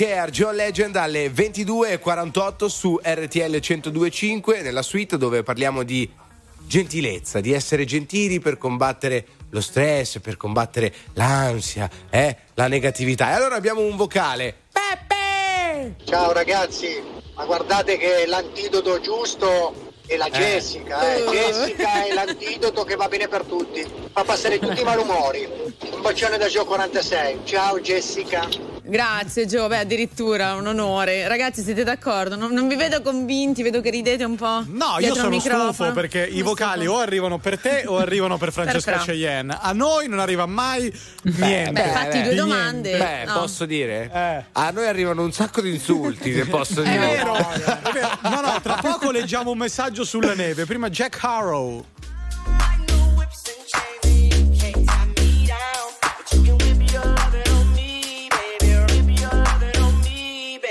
Care, John Legend alle 22.48 su RTL 102.5 nella suite dove parliamo di gentilezza, di essere gentili per combattere lo stress, per combattere l'ansia, eh, la negatività. E allora abbiamo un vocale. Ciao ragazzi, ma guardate che l'antidoto giusto è la Jessica, eh. Uh. Jessica è l'antidoto che va bene per tutti, fa passare tutti i malumori. Un bacione da Gio 46, ciao Jessica. Grazie Gio, beh addirittura un onore. Ragazzi siete d'accordo? Non, non vi vedo convinti, vedo che ridete un po'. No, io sono il microfono. stufo perché i vocali o arrivano per te o arrivano per Francesca Fra. Cheyenne. A noi non arriva mai niente. beh, fatti due domande. Beh, No. posso dire? A noi arrivano un sacco di insulti, se posso È dire. vero, è vero. No, no, tra poco leggiamo un messaggio sulla neve. Prima Jack Harrow.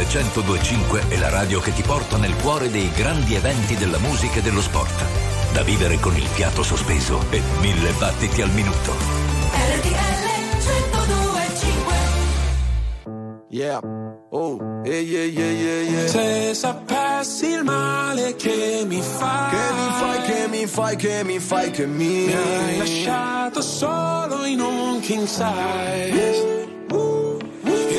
1025 è la radio che ti porta nel cuore dei grandi eventi della musica e dello sport. Da vivere con il fiato sospeso e mille battiti al minuto. RTL 1025 Yeah. Oh, yeah, yeah, yeah, yeah, yeah. Se sapessi il male che mi fai, Che mi fai, che mi fai, che mi fai, che mi mi hai lasciato solo in un king size.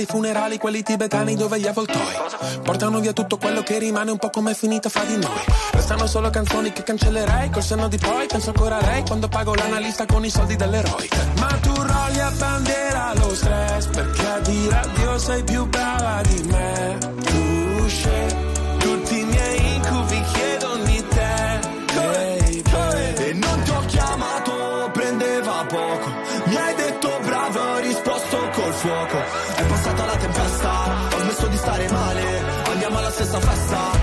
i funerali, quelli tibetani dove gli avvoltoi portano via tutto quello che rimane un po' come è finita fra di noi. Restano solo canzoni che cancellerei col senno di poi. Penso ancora a lei quando pago l'analista con i soldi dell'eroe. Ma tu rolli a bandiera lo stress perché a dire addio sei più brava di me. Tu scegli tutti i miei incubi chiedono di te. E non ti ho chiamato, prendeva poco. Mi hai detto bravo, ho risposto col fuoco. Andiamo alla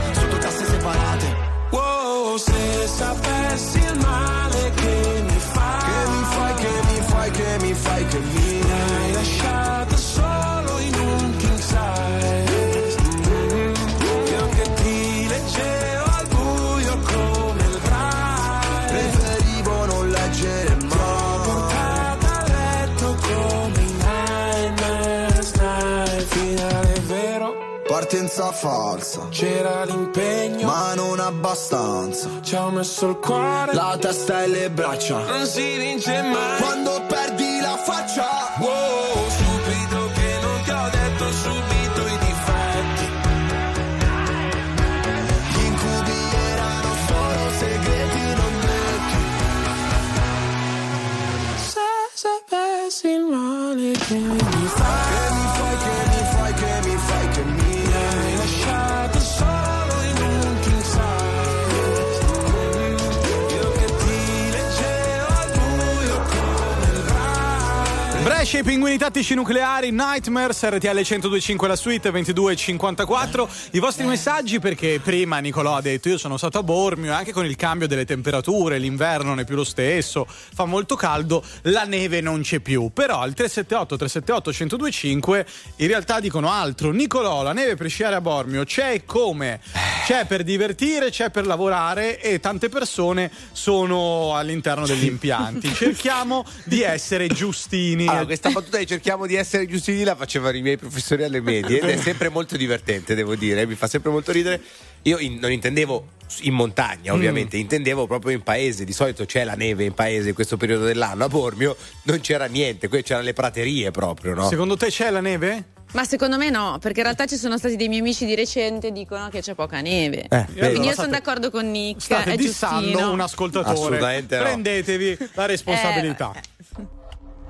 Partenza falsa, c'era l'impegno, ma non abbastanza. ci ho messo il cuore, La testa e le braccia. non si vince mai. Quando perdi la faccia. Wow, stupido che non ti ho detto subito pinguini tattici nucleari, Nightmares, RTL 1025 la suite 2254. I vostri messaggi perché prima Nicolò ha detto io sono stato a Bormio e anche con il cambio delle temperature, l'inverno non è più lo stesso, fa molto caldo, la neve non c'è più. Però al 378 378 1025 in realtà dicono altro. Nicolò, la neve per sciare a Bormio c'è e come? C'è per divertire, c'è per lavorare e tante persone sono all'interno degli impianti. Cerchiamo di essere giustini. Allora, questa battuta di cerchiamo di essere giustini la facevano i miei professori alle medie ed è sempre molto divertente, devo dire, mi fa sempre molto ridere. Io in- non intendevo in montagna, ovviamente, intendevo proprio in paese. Di solito c'è la neve in paese in questo periodo dell'anno. A Bormio non c'era niente, qui c'erano le praterie proprio, no? Secondo te c'è la neve? Ma secondo me no, perché in realtà ci sono stati dei miei amici di recente che dicono che c'è poca neve. Eh, Quindi io sono d'accordo con Nick. State è dissando giustino. un ascoltatore. Assolutamente no. Prendetevi la responsabilità.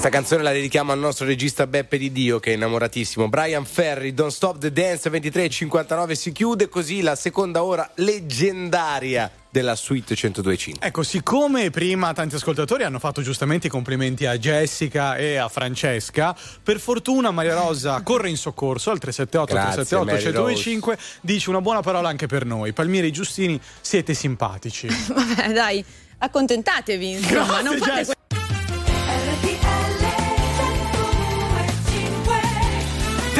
Questa canzone la dedichiamo al nostro regista Beppe Di Dio che è innamoratissimo. Brian Ferry, Don't Stop the Dance 23.59 si chiude così la seconda ora leggendaria della suite 102.5. Ecco, siccome prima tanti ascoltatori hanno fatto giustamente i complimenti a Jessica e a Francesca, per fortuna Maria Rosa corre in soccorso al 378 Grazie, 378 Mary 1025 dice una buona parola anche per noi. Palmieri Giustini, siete simpatici. Vabbè, dai, accontentatevi, insomma, Grazie, non fate Jess.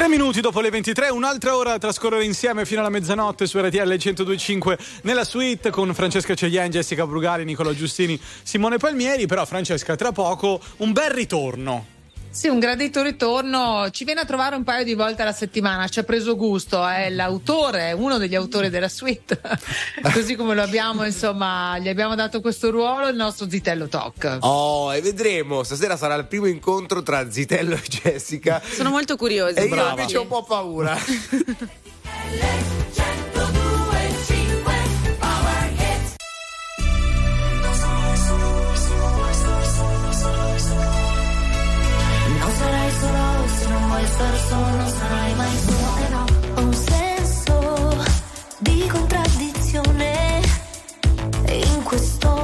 Tre minuti dopo le 23, un'altra ora da trascorrere insieme fino alla mezzanotte su RTL 1025 nella suite con Francesca Ceglian, Jessica Brugali, Nicola Giustini, Simone Palmieri. Però, Francesca, tra poco un bel ritorno. Sì, un gradito ritorno, ci viene a trovare un paio di volte alla settimana, ci ha preso gusto, è l'autore, è uno degli autori della suite, così come lo abbiamo, insomma, gli abbiamo dato questo ruolo, il nostro Zitello Talk. Oh, e vedremo. Stasera sarà il primo incontro tra Zitello e Jessica. Sono molto curiosa. E io invece ho un po' paura. non vuoi star solo, non sarai mai solo. E no, ho un senso di contraddizione in questo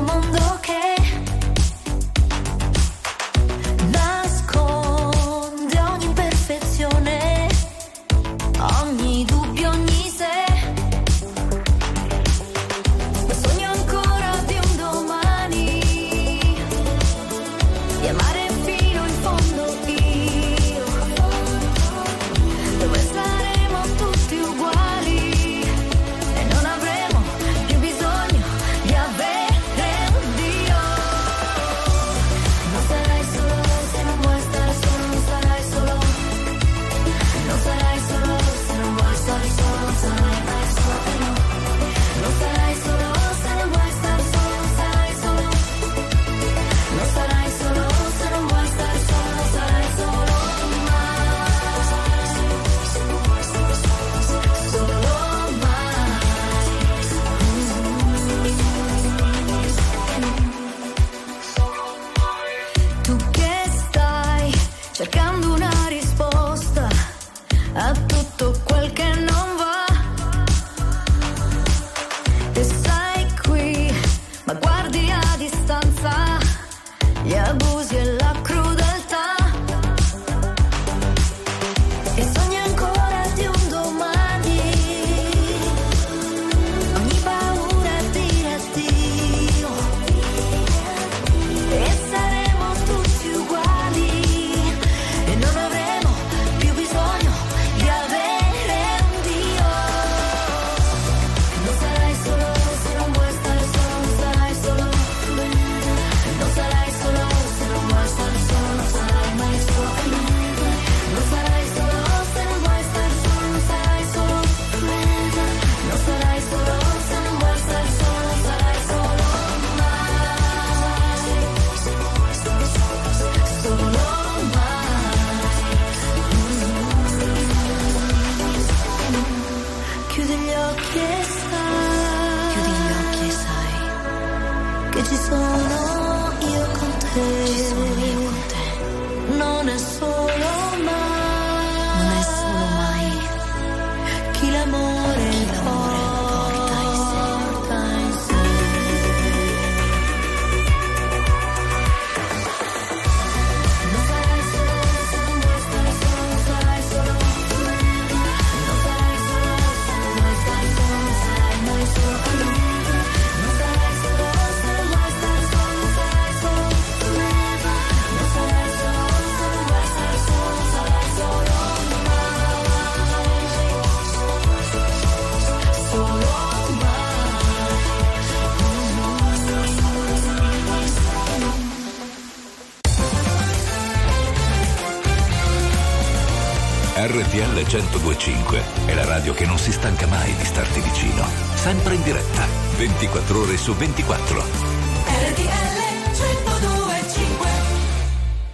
1025 è la radio che non si stanca mai di starti vicino. Sempre in diretta, 24 ore su 24. RTL 1025.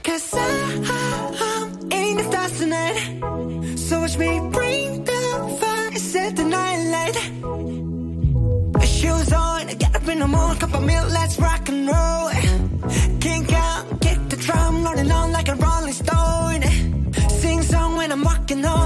Cause I, I'm in the stars tonight. So watch me bring the fire, set the night light. Shoes on, get up in the morning, cup of milk, let's rock and roll. Kink out, kick the drum, rolling on like a rolling stone. Sing song when I'm walking home.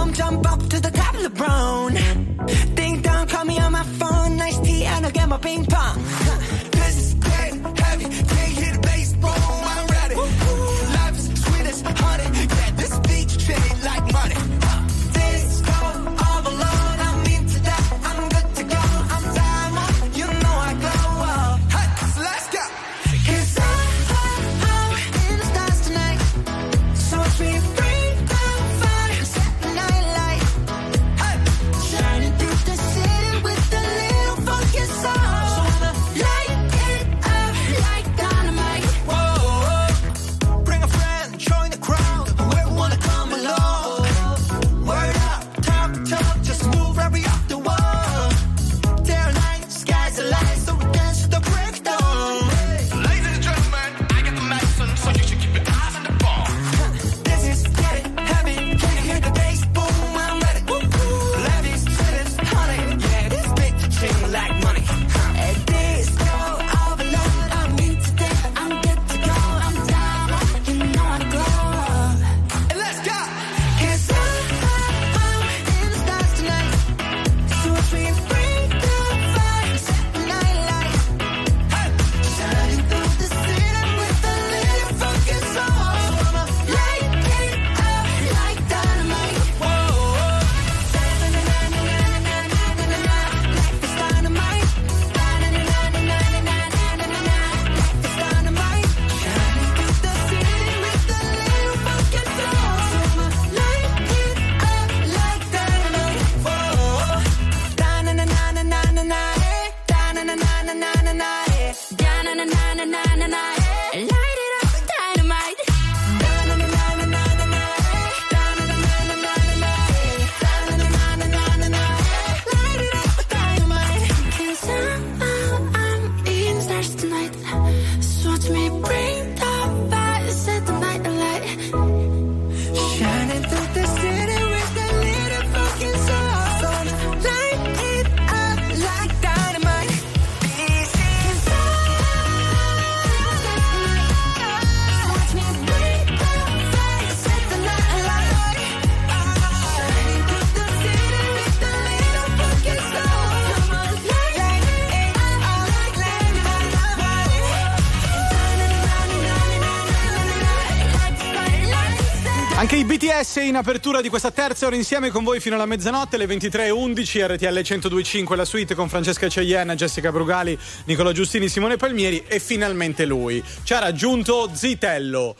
BTS in apertura di questa terza ora insieme con voi fino alla mezzanotte, alle 23.11, RTL 1025, la suite con Francesca Cegliena, Jessica Brugali, Nicola Giustini, Simone Palmieri e finalmente lui. Ci ha raggiunto Zitello.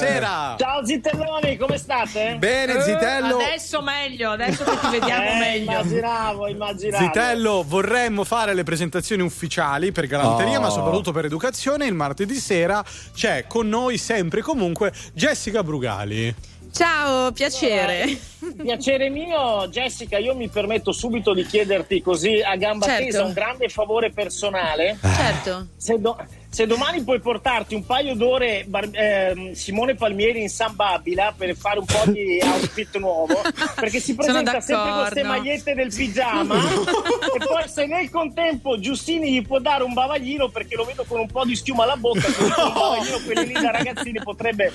Buonasera! Ciao zitelloni, come state? Bene, Zitello. Adesso meglio, adesso che ti vediamo Eh, meglio. Immaginavo, immaginavo. Zitello, vorremmo fare le presentazioni ufficiali per galanteria, Oh. ma soprattutto per educazione. Il martedì sera c'è con noi sempre e comunque Jessica Brugali. Ciao, piacere. Piacere mio, Jessica, io mi permetto subito di chiederti così a gamba Certo. tesa un grande favore personale. Certo. Se, do- se domani puoi portarti un paio d'ore Bar- ehm, Simone Palmieri in San Babila per fare un po' di outfit nuovo, perché si Sono presenta sempre con queste magliette del pigiama e poi se nel contempo Giustini gli può dare un bavaglino perché lo vedo con un po' di schiuma alla bocca, quindi un bavaglino quelli lì da ragazzini potrebbe...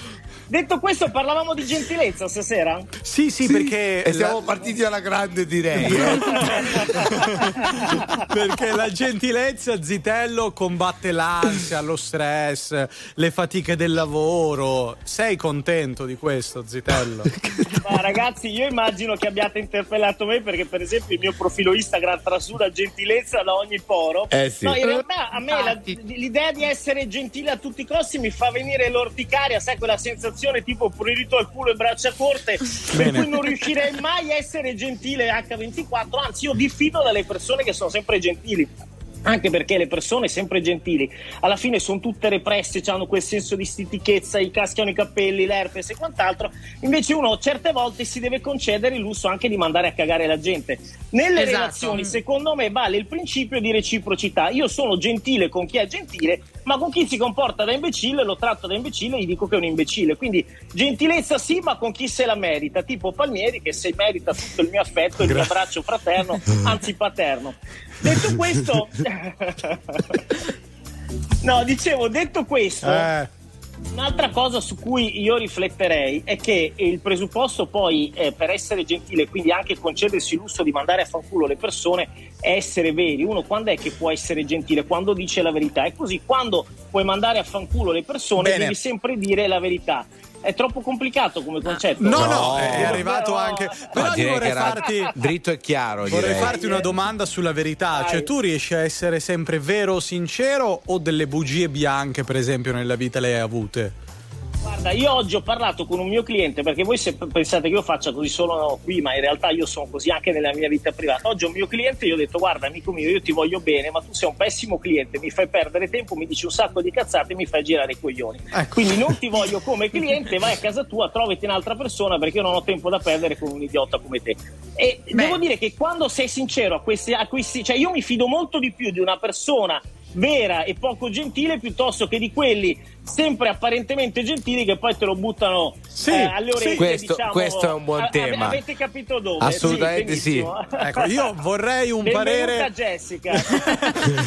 Detto questo, parlavamo di gentilezza stasera? Sì, sì, perché. E siamo partiti alla grande, direi. eh. Perché la gentilezza, Zitello, combatte l'ansia, lo stress, le fatiche del lavoro. Sei contento di questo, Zitello? Ma ragazzi, io immagino che abbiate interpellato me perché, per esempio, il mio profilo Instagram trasuda gentilezza da ogni poro. Eh sì. No, in realtà a me la- l'idea di essere gentile a tutti i costi mi fa venire l'orticaria, sai, quella sensazione tipo prurito al culo e braccia corte, per Bene. cui non riuscirei mai a essere gentile H24. Anzi, io diffido dalle persone che sono sempre gentili. Anche perché le persone sempre gentili alla fine sono tutte represse, hanno quel senso di stitichezza, gli caschiano i capelli, l'herpes e quant'altro. Invece uno certe volte si deve concedere il lusso anche di mandare a cagare la gente. Nelle Esatto. relazioni, secondo me, vale il principio di reciprocità. Io sono gentile con chi è gentile, ma con chi si comporta da imbecille lo tratto da imbecille e gli dico che è un imbecille. Quindi gentilezza sì, ma con chi se la merita, tipo Palmieri che se merita tutto il mio affetto, il mio abbraccio fraterno, anzi paterno. Detto questo, no, dicevo, detto questo, Eh. Un'altra cosa su cui io rifletterei è che il presupposto poi eh, per essere gentile, quindi anche concedersi il lusso di mandare a fanculo le persone, è essere veri. Uno quando è che può essere gentile? Quando dice la verità. E così quando puoi mandare a fanculo le persone Bene. devi sempre dire la verità. È troppo complicato come concetto. No, no, è arrivato Però- anche. Però io direi vorrei farti. dritto e chiaro. Vorrei direi. farti una domanda sulla verità, cioè tu riesci a essere sempre vero, sincero o delle bugie bianche, per esempio, nella vita le hai avute? Guarda, io oggi ho parlato con un mio cliente perché voi se pensate che io faccia così solo qui, ma in realtà io sono così anche nella mia vita privata. Oggi un mio cliente gli ho detto: Guarda, amico mio, io ti voglio bene, ma tu sei un pessimo cliente, mi fai perdere tempo, mi dici un sacco di cazzate e mi fai girare i coglioni. Quindi non ti voglio come cliente, vai a casa tua, trovati un'altra persona perché io non ho tempo da perdere con un idiota come te. E devo dire che quando sei sincero a questi, a questi, cioè io mi fido molto di più di una persona vera e poco gentile piuttosto che di quelli sempre apparentemente gentili che poi te lo buttano Sì, eh, alle sì. orecchie Questo- diciamo, questo è un buon a- tema. avete capito dove Assolutamente sì. benissimo. Ecco, io vorrei un Benvenuta parere. Jessica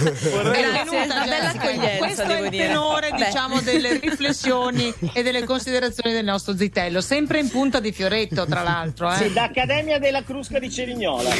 Grazie, una bella accoglienza, Questo è il dire. tenore, Beh. diciamo, delle riflessioni e delle considerazioni del nostro zitello, sempre in punta di fioretto, tra l'altro. Eh. Sì, da Accademia della Crusca di Cerignola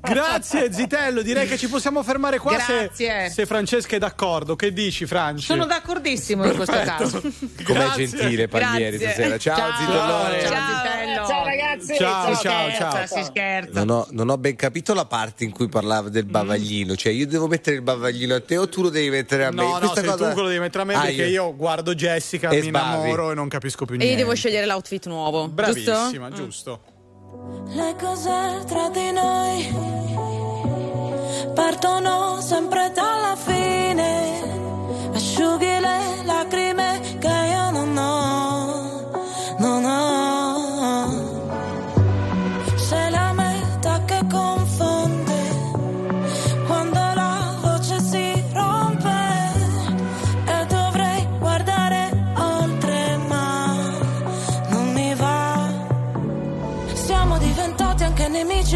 Grazie Zitello, direi che ci possiamo fermare qua se, Grazie. se Francesca è d'accordo. Che dici, Franci? Sono d'accordissimo in questo caso. Com'è Grazie. gentile Palmieri Grazie. stasera. Ciao, Ciao. Zitellone. Ciao, zitello. ciao ragazzi Ciao, ciao, ciao. Si scherza. Non ho, non ho ben capito la parte in cui parlava del bavaglino, cioè io devo mettere il bavaglino a te o tu lo devi mettere a me? No, no, Questa sei cosa- tu lo devi mettere a me Ah, perché io. guardo Jessica, E mi sbavi. innamoro e non capisco più E niente. io devo scegliere l'outfit nuovo. Bravissima, giusto? giusto. Le cose tra di noi partono sempre dalla fine. Asciughi le lacrime che io non ho,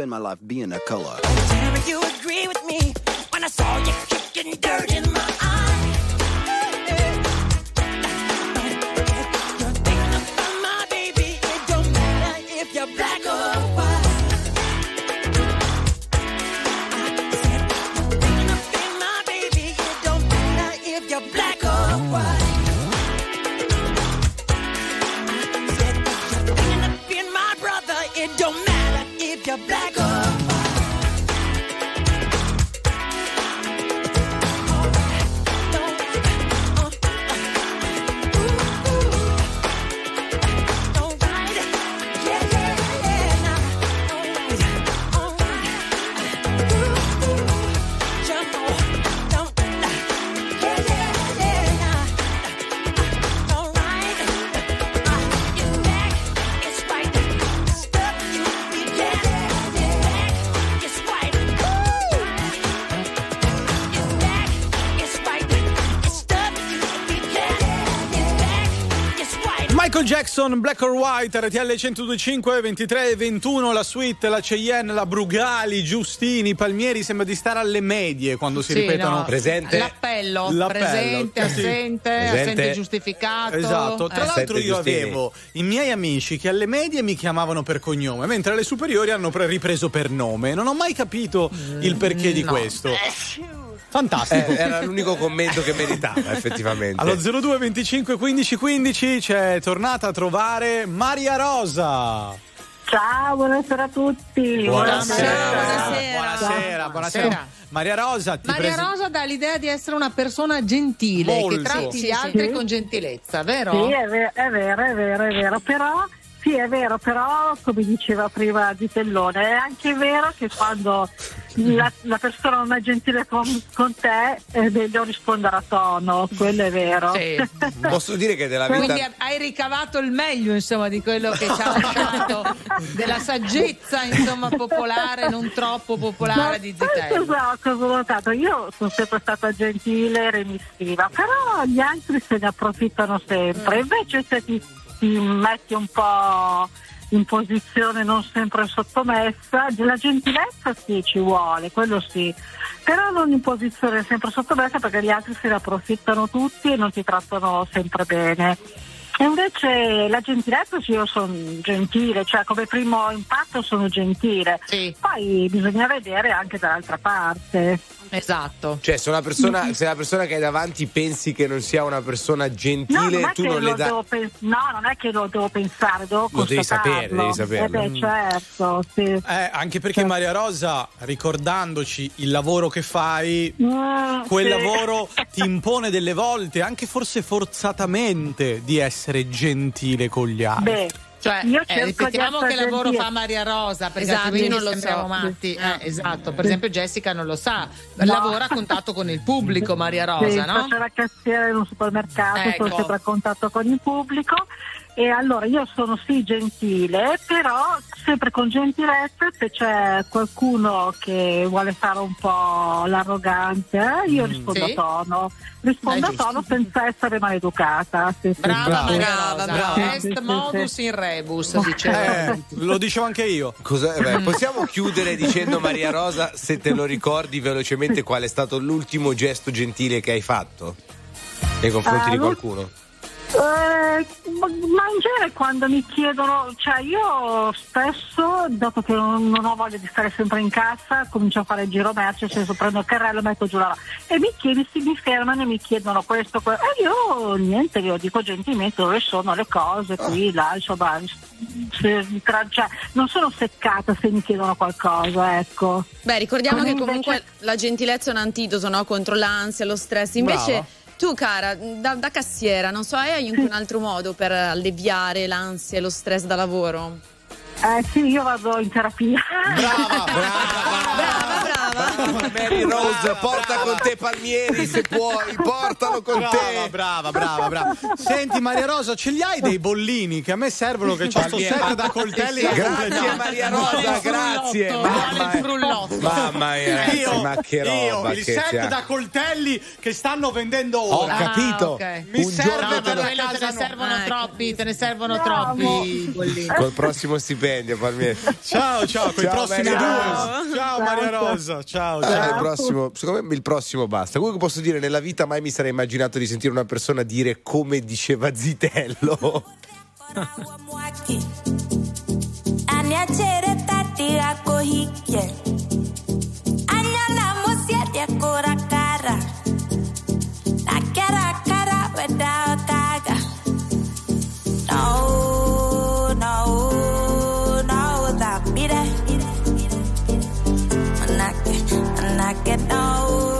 Spend my life being a color. Jackson, Black or White, RTL 1025, 23 e 21, la suite, la Cheyenne, la Brugali, Giustini, Palmieri, sembra di stare alle medie quando si Sì, ripetono. no. L'appello, L'appello, presente, sì. assente, assente giustificato. Esatto, tra Eh. l'altro io avevo i miei amici che alle medie mi chiamavano per cognome, mentre alle superiori hanno pre- ripreso per nome. Non ho mai capito il perché di no. questo. Fantastico. Eh, era l'unico commento che meritava, effettivamente. Allo 02 25 15 15 c'è tornata a trovare Maria Rosa. Ciao, buonasera a tutti. Buonasera. Buonasera. Buonasera, buonasera. Maria Rosa, ti Maria presi- Rosa dà l'idea di essere una persona gentile, Molto. che tratti gli altri sì. con gentilezza, vero? Sì, è vero, è vero, è vero, è vero. Però, sì, è vero, però, come diceva prima Zitellone, è anche vero che quando la, la persona non è gentile con, con te è meglio rispondere a tono, quello è vero. Posso dire che della vita. Quindi hai ricavato il meglio, insomma, di quello che ci ha lasciato, della saggezza, insomma, popolare, non troppo popolare Ma di Zitello. Cosa, cosa ho notato? Io sono sempre stata gentile, remissiva, però gli altri se ne approfittano sempre. Invece se ti, ti metti un po' in posizione non sempre sottomessa, la gentilezza sì ci vuole, quello sì, però non in posizione sempre sottomessa perché gli altri se ne approfittano tutti e non ti trattano sempre bene. E invece la gentilezza sì, io sono gentile, cioè come primo impatto sono gentile. Poi bisogna vedere anche dall'altra parte. Esatto. Cioè, se una persona, se la persona che hai davanti pensi che non sia una persona No, gentile, non è tu non le dai. devo pen- no, non è che lo devo pensare, devo Lo devi sapere, devi saperlo. Eh beh, certo, sì. Eh, anche perché Maria Rosa, ricordandoci il lavoro che fai, Mm, quel sì. lavoro ti impone delle volte, anche forse forzatamente, di essere gentile con gli altri. Beh, Cioè, Io eh, ripetiamo che essere lavoro fa Maria Rosa, perché Esatto, altrimenti io non lo so. matti. Eh. Eh, esatto, per esempio Jessica non lo sa, lavora a contatto con il pubblico Maria Sì, Rosa, no? faccio la cassiera in un supermercato, Ecco. sono sempre a contatto con il pubblico e allora io sono sì gentile, però sempre con gentilezza se c'è qualcuno che vuole fare un po' l'arrogante, eh, io rispondo Sì. a tono, rispondo È a tono senza essere maleducata. Sì, sì, Brava. Maria Rosa, Sì, est modus in rebus, diceva. Eh, lo dicevo anche io. Eh, beh, possiamo chiudere dicendo, Maria Rosa, se te lo ricordi velocemente, qual è stato l'ultimo gesto gentile che hai fatto nei confronti Ah, di l'ul- qualcuno? Eh, ma ma in genere quando mi chiedono, cioè io spesso, dopo che non, non ho voglia di stare sempre in cassa, comincio a fare il giro merce, senso prendo il carrello, metto giù la roba. E mi chiedi, si mi fermano e mi chiedono questo, quello. E io niente, io dico gentilmente dove sono le cose, qui, là, insomma, se mi tra- cioè, non sono seccata se mi chiedono qualcosa, ecco. Beh, ricordiamo Come che comunque la gentilezza è un antidoto no? contro l'ansia, lo stress. Invece, Brava. Tu, cara, da, da cassiera, non so, hai anche un altro modo per alleviare l'ansia e lo stress da lavoro? Eh sì, io vado in terapia. Mary Rose, porta con te Palmieri se puoi, portalo con brava, te. Brava, brava, brava. Senti Maria Rosa, ce li hai dei bollini che a me servono che c'ho sto set da coltelli. Grazie Maria Rosa, grazie. Mamma mia. Mamma mia, ragazzi, Io, ma che io, roba il che set da coltelli che stanno vendendo Ho ora. capito. Ah, ok. Mi Un serve per la te ne no- servono Ecco. troppi, te ne servono troppi. Col prossimo stipendio, Palmieri. Ciao, ciao, con i Ciao, prossimi Maria due. Rosa. Ciao Maria Rosa, ciao, Eh, ciao. il prossimo, secondo me il prossimo basta. Comunque posso dire, nella vita mai mi sarei immaginato di sentire una persona dire come diceva Zitello. No Da mire Manake, manake No,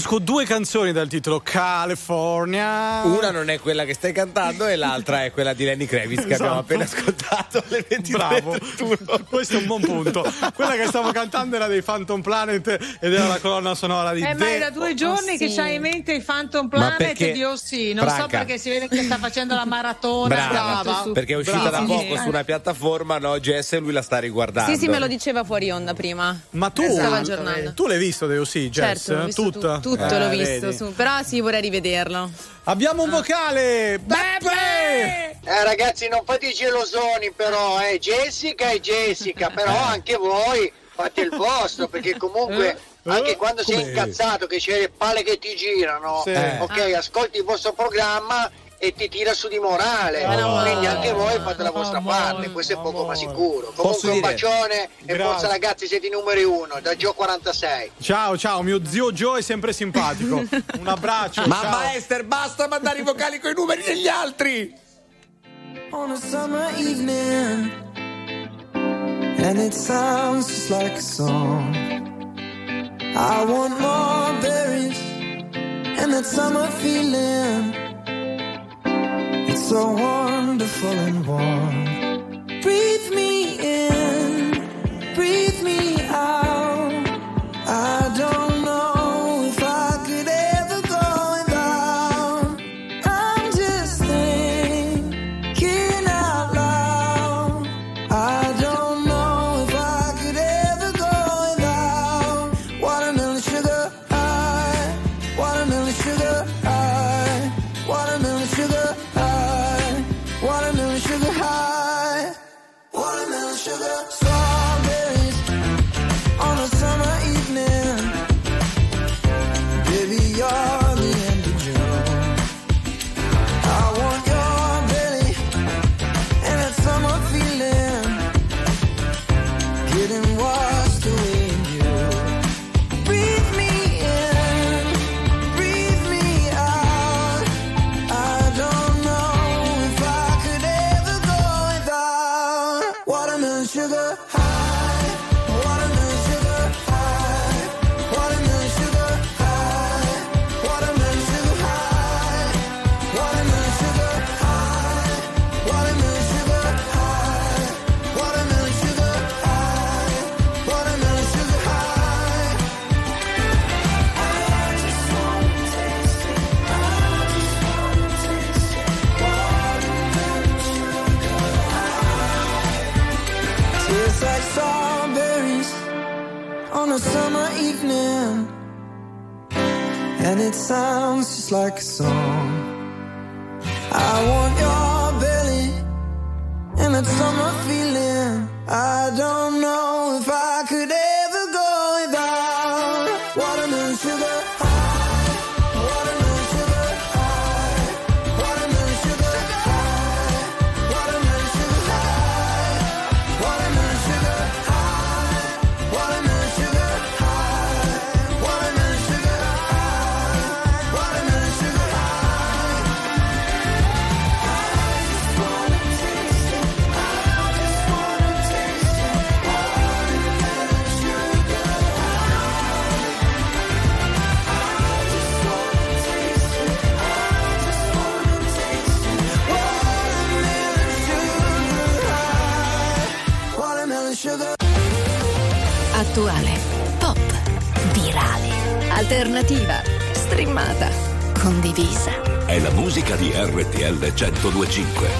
conosco due canzoni dal titolo California. Una non è quella che stai cantando e l'altra è quella di Lenny Kravitz che abbiamo Esatto. appena ascoltato alle 23. Bravo, questo è un buon punto. Quella che stavo cantando era dei Phantom Planet ed era la colonna sonora di Eh, ma è da due giorni Oh, che sì. c'hai in mente il Phantom Planet perché- Dio sì, non so Franca. perché si vede che sta facendo la maratona. Brava, Brava. Su- perché è uscita Brava. da poco su una piattaforma, no? Jess e lui la sta riguardando. Sì, sì, me lo diceva fuori onda prima. Ma tu, aggiornando. tu l'hai visto The O.C., Jess? Certo, visto tu- Tutta? tutto Eh, l'ho visto, su- però sì, vorrei rivederlo. Abbiamo un vocale! Beppe! Eh ragazzi non fate gelosoni però, eh. Jessica e Jessica, però anche voi fate il vostro, perché comunque anche quando sei com'è? incazzato che c'è le palle che ti girano, Sì. ok, ascolti il vostro programma e ti tira su di morale, Oh. quindi anche voi fate la vostra parte, questo è poco ma sicuro. Comunque un bacione e Grazie. forza ragazzi siete i numeri uno, da Gio 46. Ciao, ciao, mio zio Joe è sempre simpatico. Un abbraccio. Mamma ciao. Esther, basta mandare i vocali con i numeri degli altri! on a summer evening, and it sounds just like a song. I want more berries and that summer feeling. It's so wonderful and warm. Breathe me in, breathe me out. Like a song. 1025.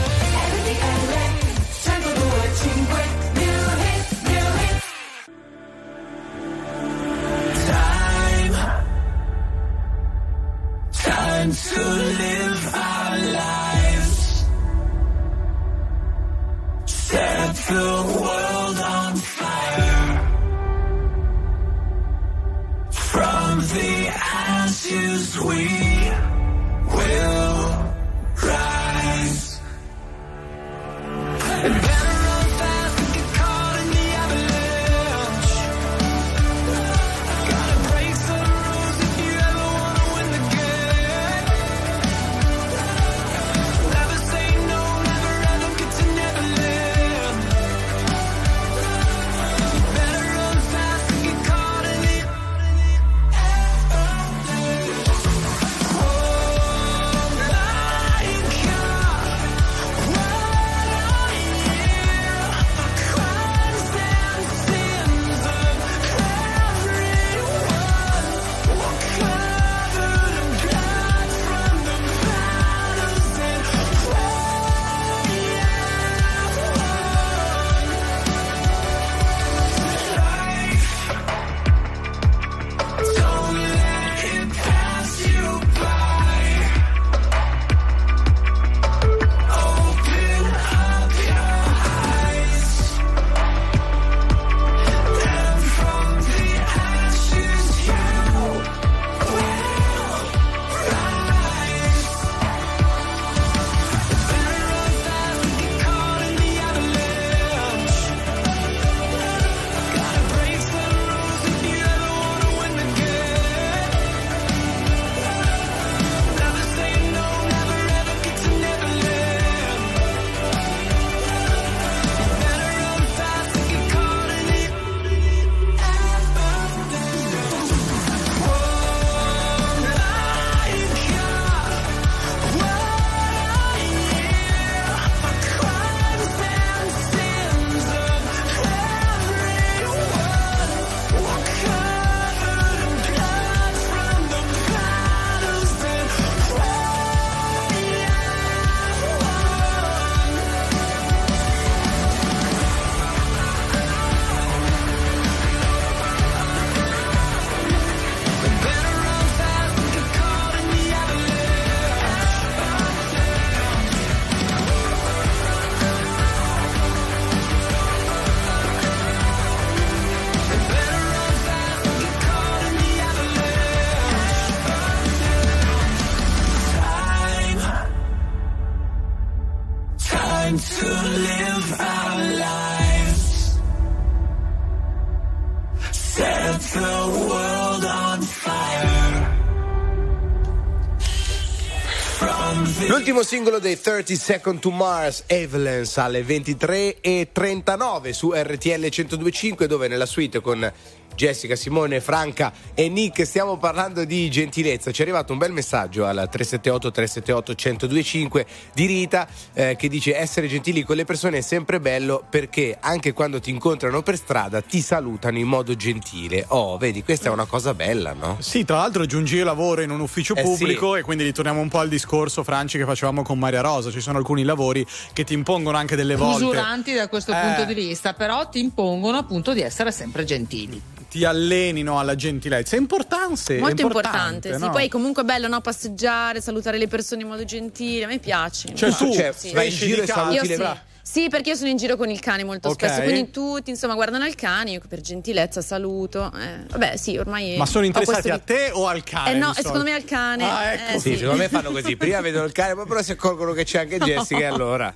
L'ultimo singolo dei 30 Second to Mars, Evelance, alle 23.39 su RTL 1025, dove nella suite con Jessica, Simone, Franca e Nick stiamo parlando di gentilezza. Ci è arrivato un bel messaggio al 378 378 1025 di Rita eh, che dice essere gentili con le persone è sempre bello perché anche quando ti incontrano per strada ti salutano in modo gentile. Oh, vedi, questa è una cosa bella, no? Sì, tra l'altro giungi io lavoro in un ufficio Eh, pubblico e quindi ritorniamo un po' al discorso, Franci, che facevamo con Maria Rosa. Ci sono alcuni lavori che ti impongono anche delle volte. usuranti da questo Eh. punto di vista, però ti impongono appunto di essere sempre gentili. Ti allenino alla gentilezza. È importante. Molto è importante, sì. no? Poi comunque è bello no? passeggiare, salutare le persone in modo gentile, a me piace. Cioè, tu Cioè, Sì. vai in giro e saluti le sì. braccia. Sì, perché io sono in giro con il cane molto Ok. spesso, quindi tutti insomma guardano il cane, io per gentilezza saluto. Eh, vabbè, sì, ormai Ma sono interessati questo a te o al cane? Eh no, secondo me al cane. Ah, ecco. eh, Sì, secondo me fanno così. Prima vedono il cane, poi però si accorgono che c'è anche Jessica e allora.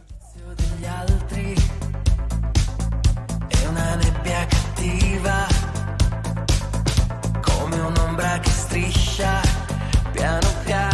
degli altri un'ombra che striscia piano piano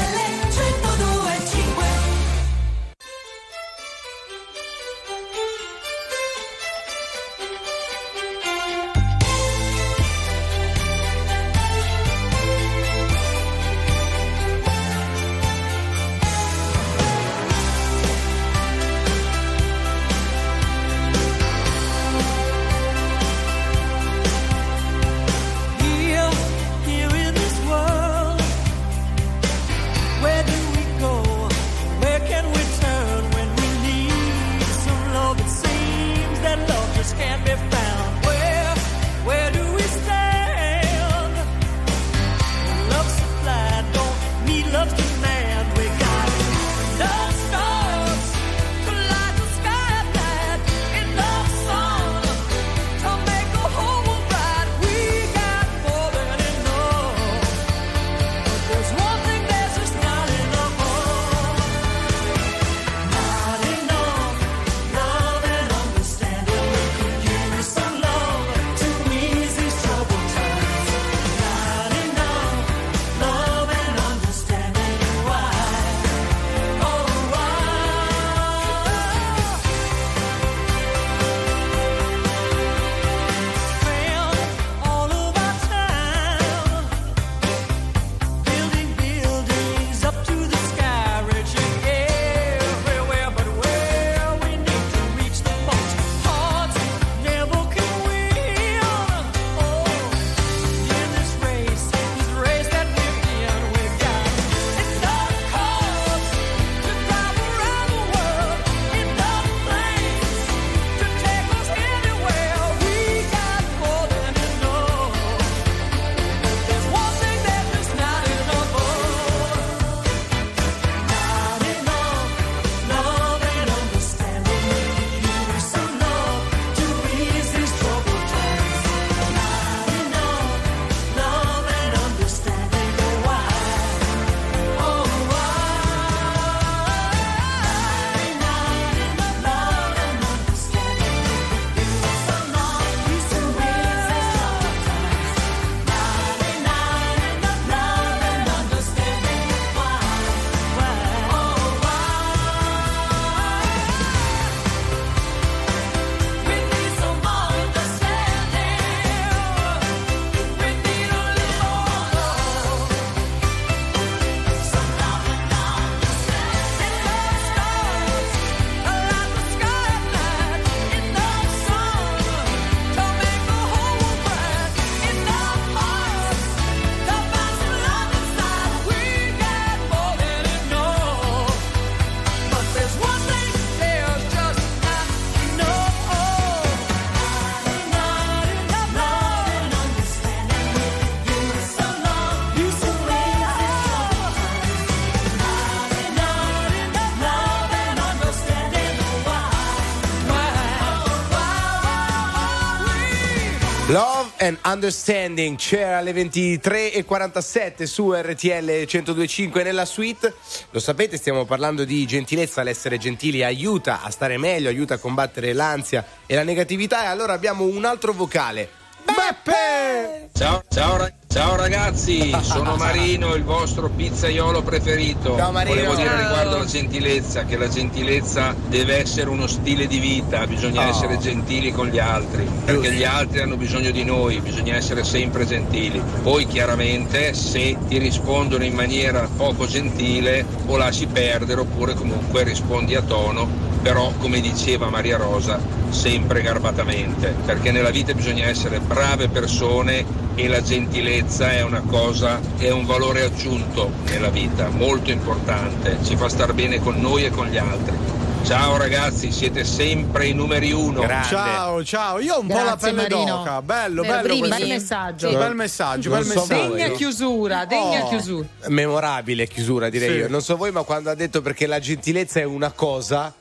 and Understanding c'era alle 23.47 su RTL 1025 nella suite. Lo sapete, stiamo parlando di gentilezza, l'essere gentili aiuta a stare meglio, aiuta a combattere l'ansia e la negatività. E allora abbiamo un altro vocale. Beppe! Ciao, ciao, ra- ciao ragazzi, sono Marino, il vostro pizzaiolo preferito. Ciao, Marino. Volevo dire riguardo alla gentilezza che la gentilezza deve essere uno stile di vita, bisogna Oh. essere gentili con gli altri, perché gli altri hanno bisogno di noi, bisogna essere sempre gentili. Poi chiaramente se ti rispondono in maniera poco gentile o lasci perdere oppure comunque rispondi a tono però come diceva Maria Rosa sempre garbatamente perché nella vita bisogna essere brave persone e la gentilezza è una cosa è un valore aggiunto nella vita molto importante ci fa star bene con noi e con gli altri ciao ragazzi siete sempre i numeri uno Ciao, ciao. Io ho un po' la Grazie, pelle Marino. d'oca. Bello, Vero, bello. Bel messaggio. Sì. Bel messaggio, Non bel so messaggio. Degna chiusura, degna Oh. chiusura. Memorabile chiusura direi Sì. io. Non so voi, ma quando ha detto perché la gentilezza è una cosa,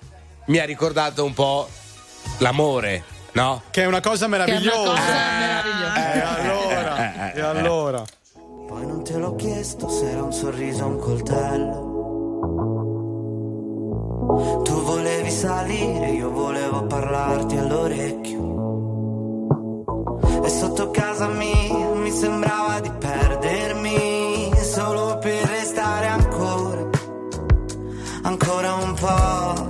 mi ha ricordato un po' l'amore, no? Che è una cosa meravigliosa. meravigliosa. Eh, allora, e allora. Poi non te l'ho chiesto se era un sorriso o un coltello. Tu volevi salire, io volevo parlarti all'orecchio. E sotto casa mia mi sembrava di perdermi solo per restare ancora, ancora un po'.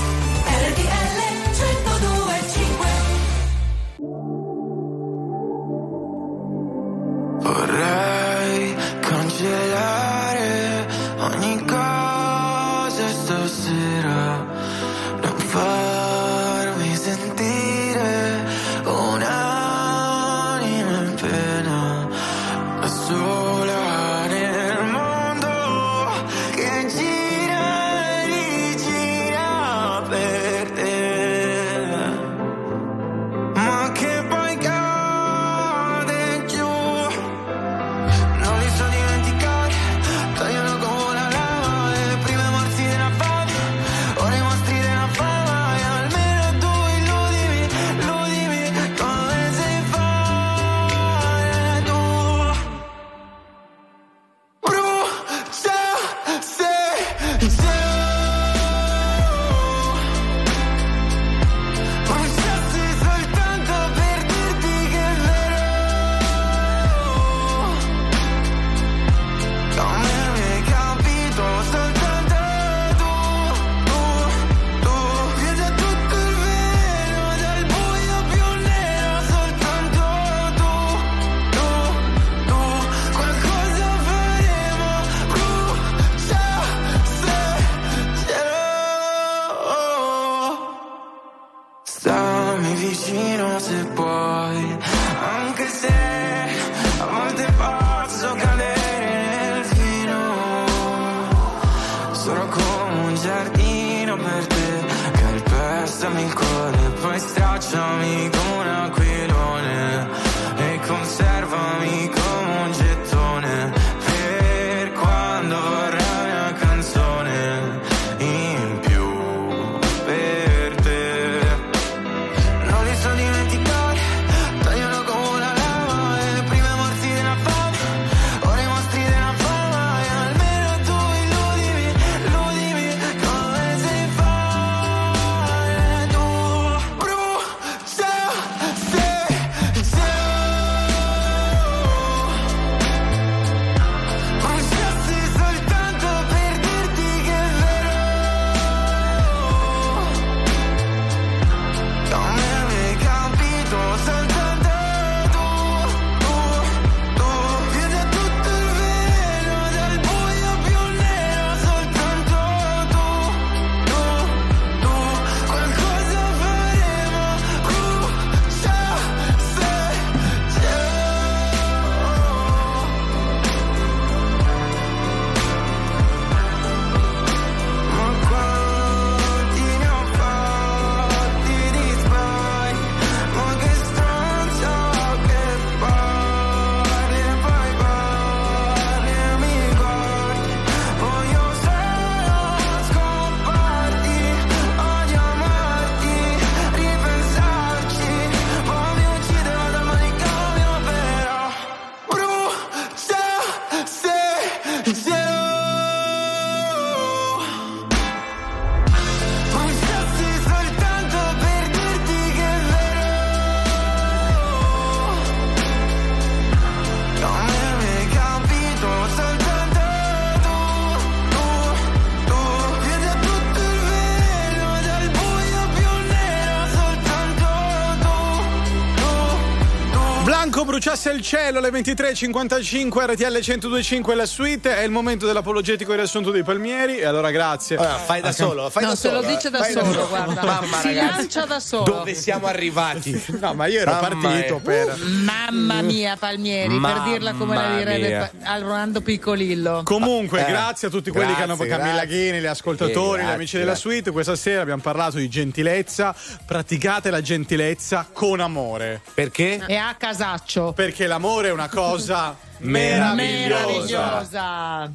Bruciasse il cielo alle 23.55 RTL 1025 la suite è il momento dell'apologetico riassunto dei palmieri e allora grazie Allora, fai da solo, fai no, da se solo. lo dice da fai solo, guarda. Mamma si ragazzi, lancia da solo. dove siamo arrivati? no ma io ero Mamma partito mia. per Mamma mia, Palmieri, Mamma per dirla come la direbbe al Rolando Piccolillo. Comunque, Eh, grazie a tutti quelli che hanno grazie, Camilla grazie. Ghini, gli ascoltatori, Eh, gli amici grazie, della grazie. suite. Questa sera abbiamo parlato di gentilezza. Praticate la gentilezza con amore. Perché? E a casaccio. Perché l'amore è una cosa meravigliosa. Meravigliosa.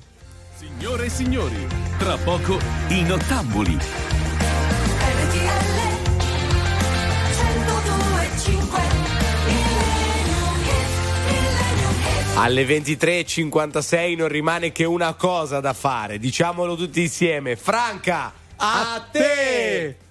Signore e signori, tra poco i nottambuli. Alle 23.56 non rimane che una cosa da fare, diciamolo tutti insieme. Franca, a te!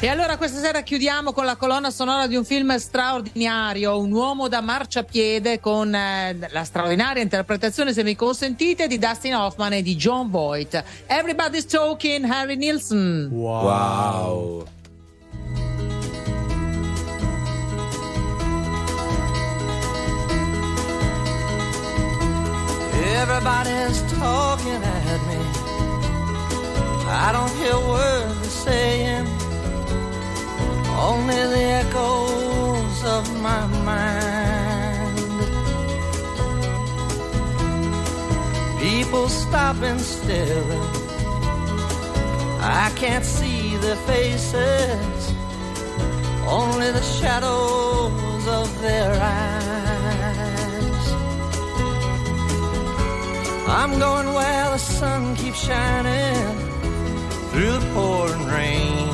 E allora questa sera chiudiamo con la colonna sonora di un film straordinario, Un uomo da marciapiede con eh, la straordinaria interpretazione, se mi consentite, di Dustin Hoffman e di John Voight. Everybody's Talking, Harry Nilsson. Wow. Everybody's talking at me. I don't hear words they're saying, only the echoes of my mind. People stop and staring. I can't see their faces, only the shadows of their eyes. I'm going where the sun keeps shining through the pouring rain.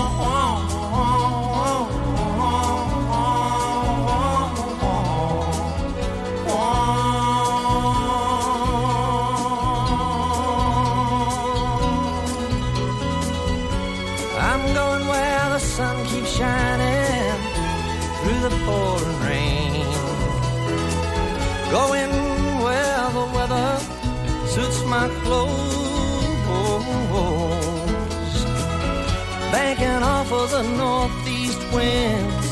Going where the weather suits my clothes. Banking off of the northeast winds,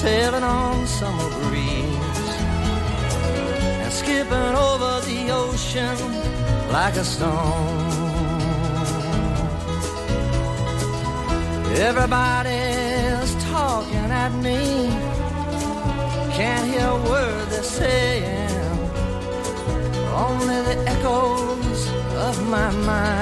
sailing on summer breeze, and skipping over the ocean like a stone. Everybody's talking at me. Can't hear a word they're saying. Only the echoes of my mind.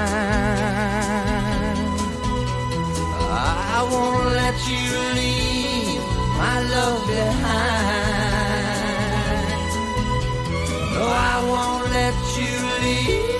I won't let you leave my love behind. No, I won't let you leave.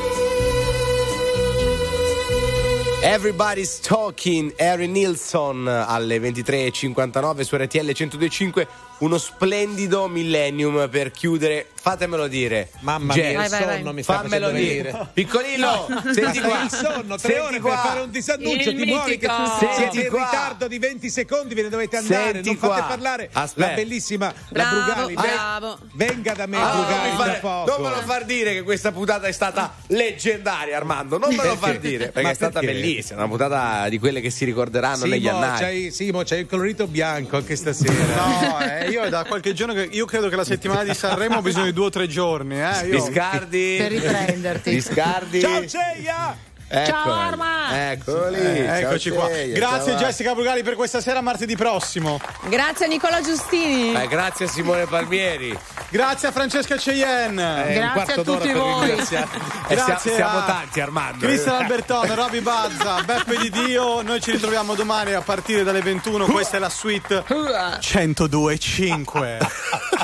Everybody's Talking, Harry Nilsson alle 23.59 su RTL 102.5, uno splendido millennium per chiudere, fatemelo dire. Mamma Jess, mia, il Vai, vai, sonno vai. mi sta fammelo facendo dire. venire. Piccolino, No, senti ma qua. il sonno, tre Senti ore qua. per fare un disannuccio, Il ti muovi che mitico. tu Senti siete in ritardo di 20 secondi, ve ne dovete andare, Senti non fate qua. parlare Aspetta. la bellissima la Bravo, Brugali. Ven- bravo. venga da me, Ah, non, Brugali, da fare- non me lo far dire che questa puntata è stata leggendaria, Armando. Non me lo Perché? far dire, perché Ma è stata perché? bellissima. Una puntata di quelle che si ricorderanno negli Simo, annali. c'hai, Simo, c'hai il colorito bianco anche stasera. No, eh, io da qualche giorno che io credo che la settimana di Sanremo ho bisogno di due o tre giorni. Eh, io... Biscardi. Per riprenderti. Biscardi. Ciao Ceia! Eccoli. Ciao, Arma! Eccoli. Eh, Ciao, eccoci qua. Ceia, Grazie ciao. Jessica Brugali per questa sera, martedì prossimo. Grazie a Nicola Giustini. Eh, grazie a Simone Palmieri. Grazie a Francesca Cheyenne. Eh, un quarto d'ora per ringraziare. Eh, Grazie siamo, siamo a tanti, Armando. Cristian Albertone, Roby Bazza, Beppe Di Dio. Noi ci ritroviamo domani a partire dalle 21. Questa è la suite 102.5.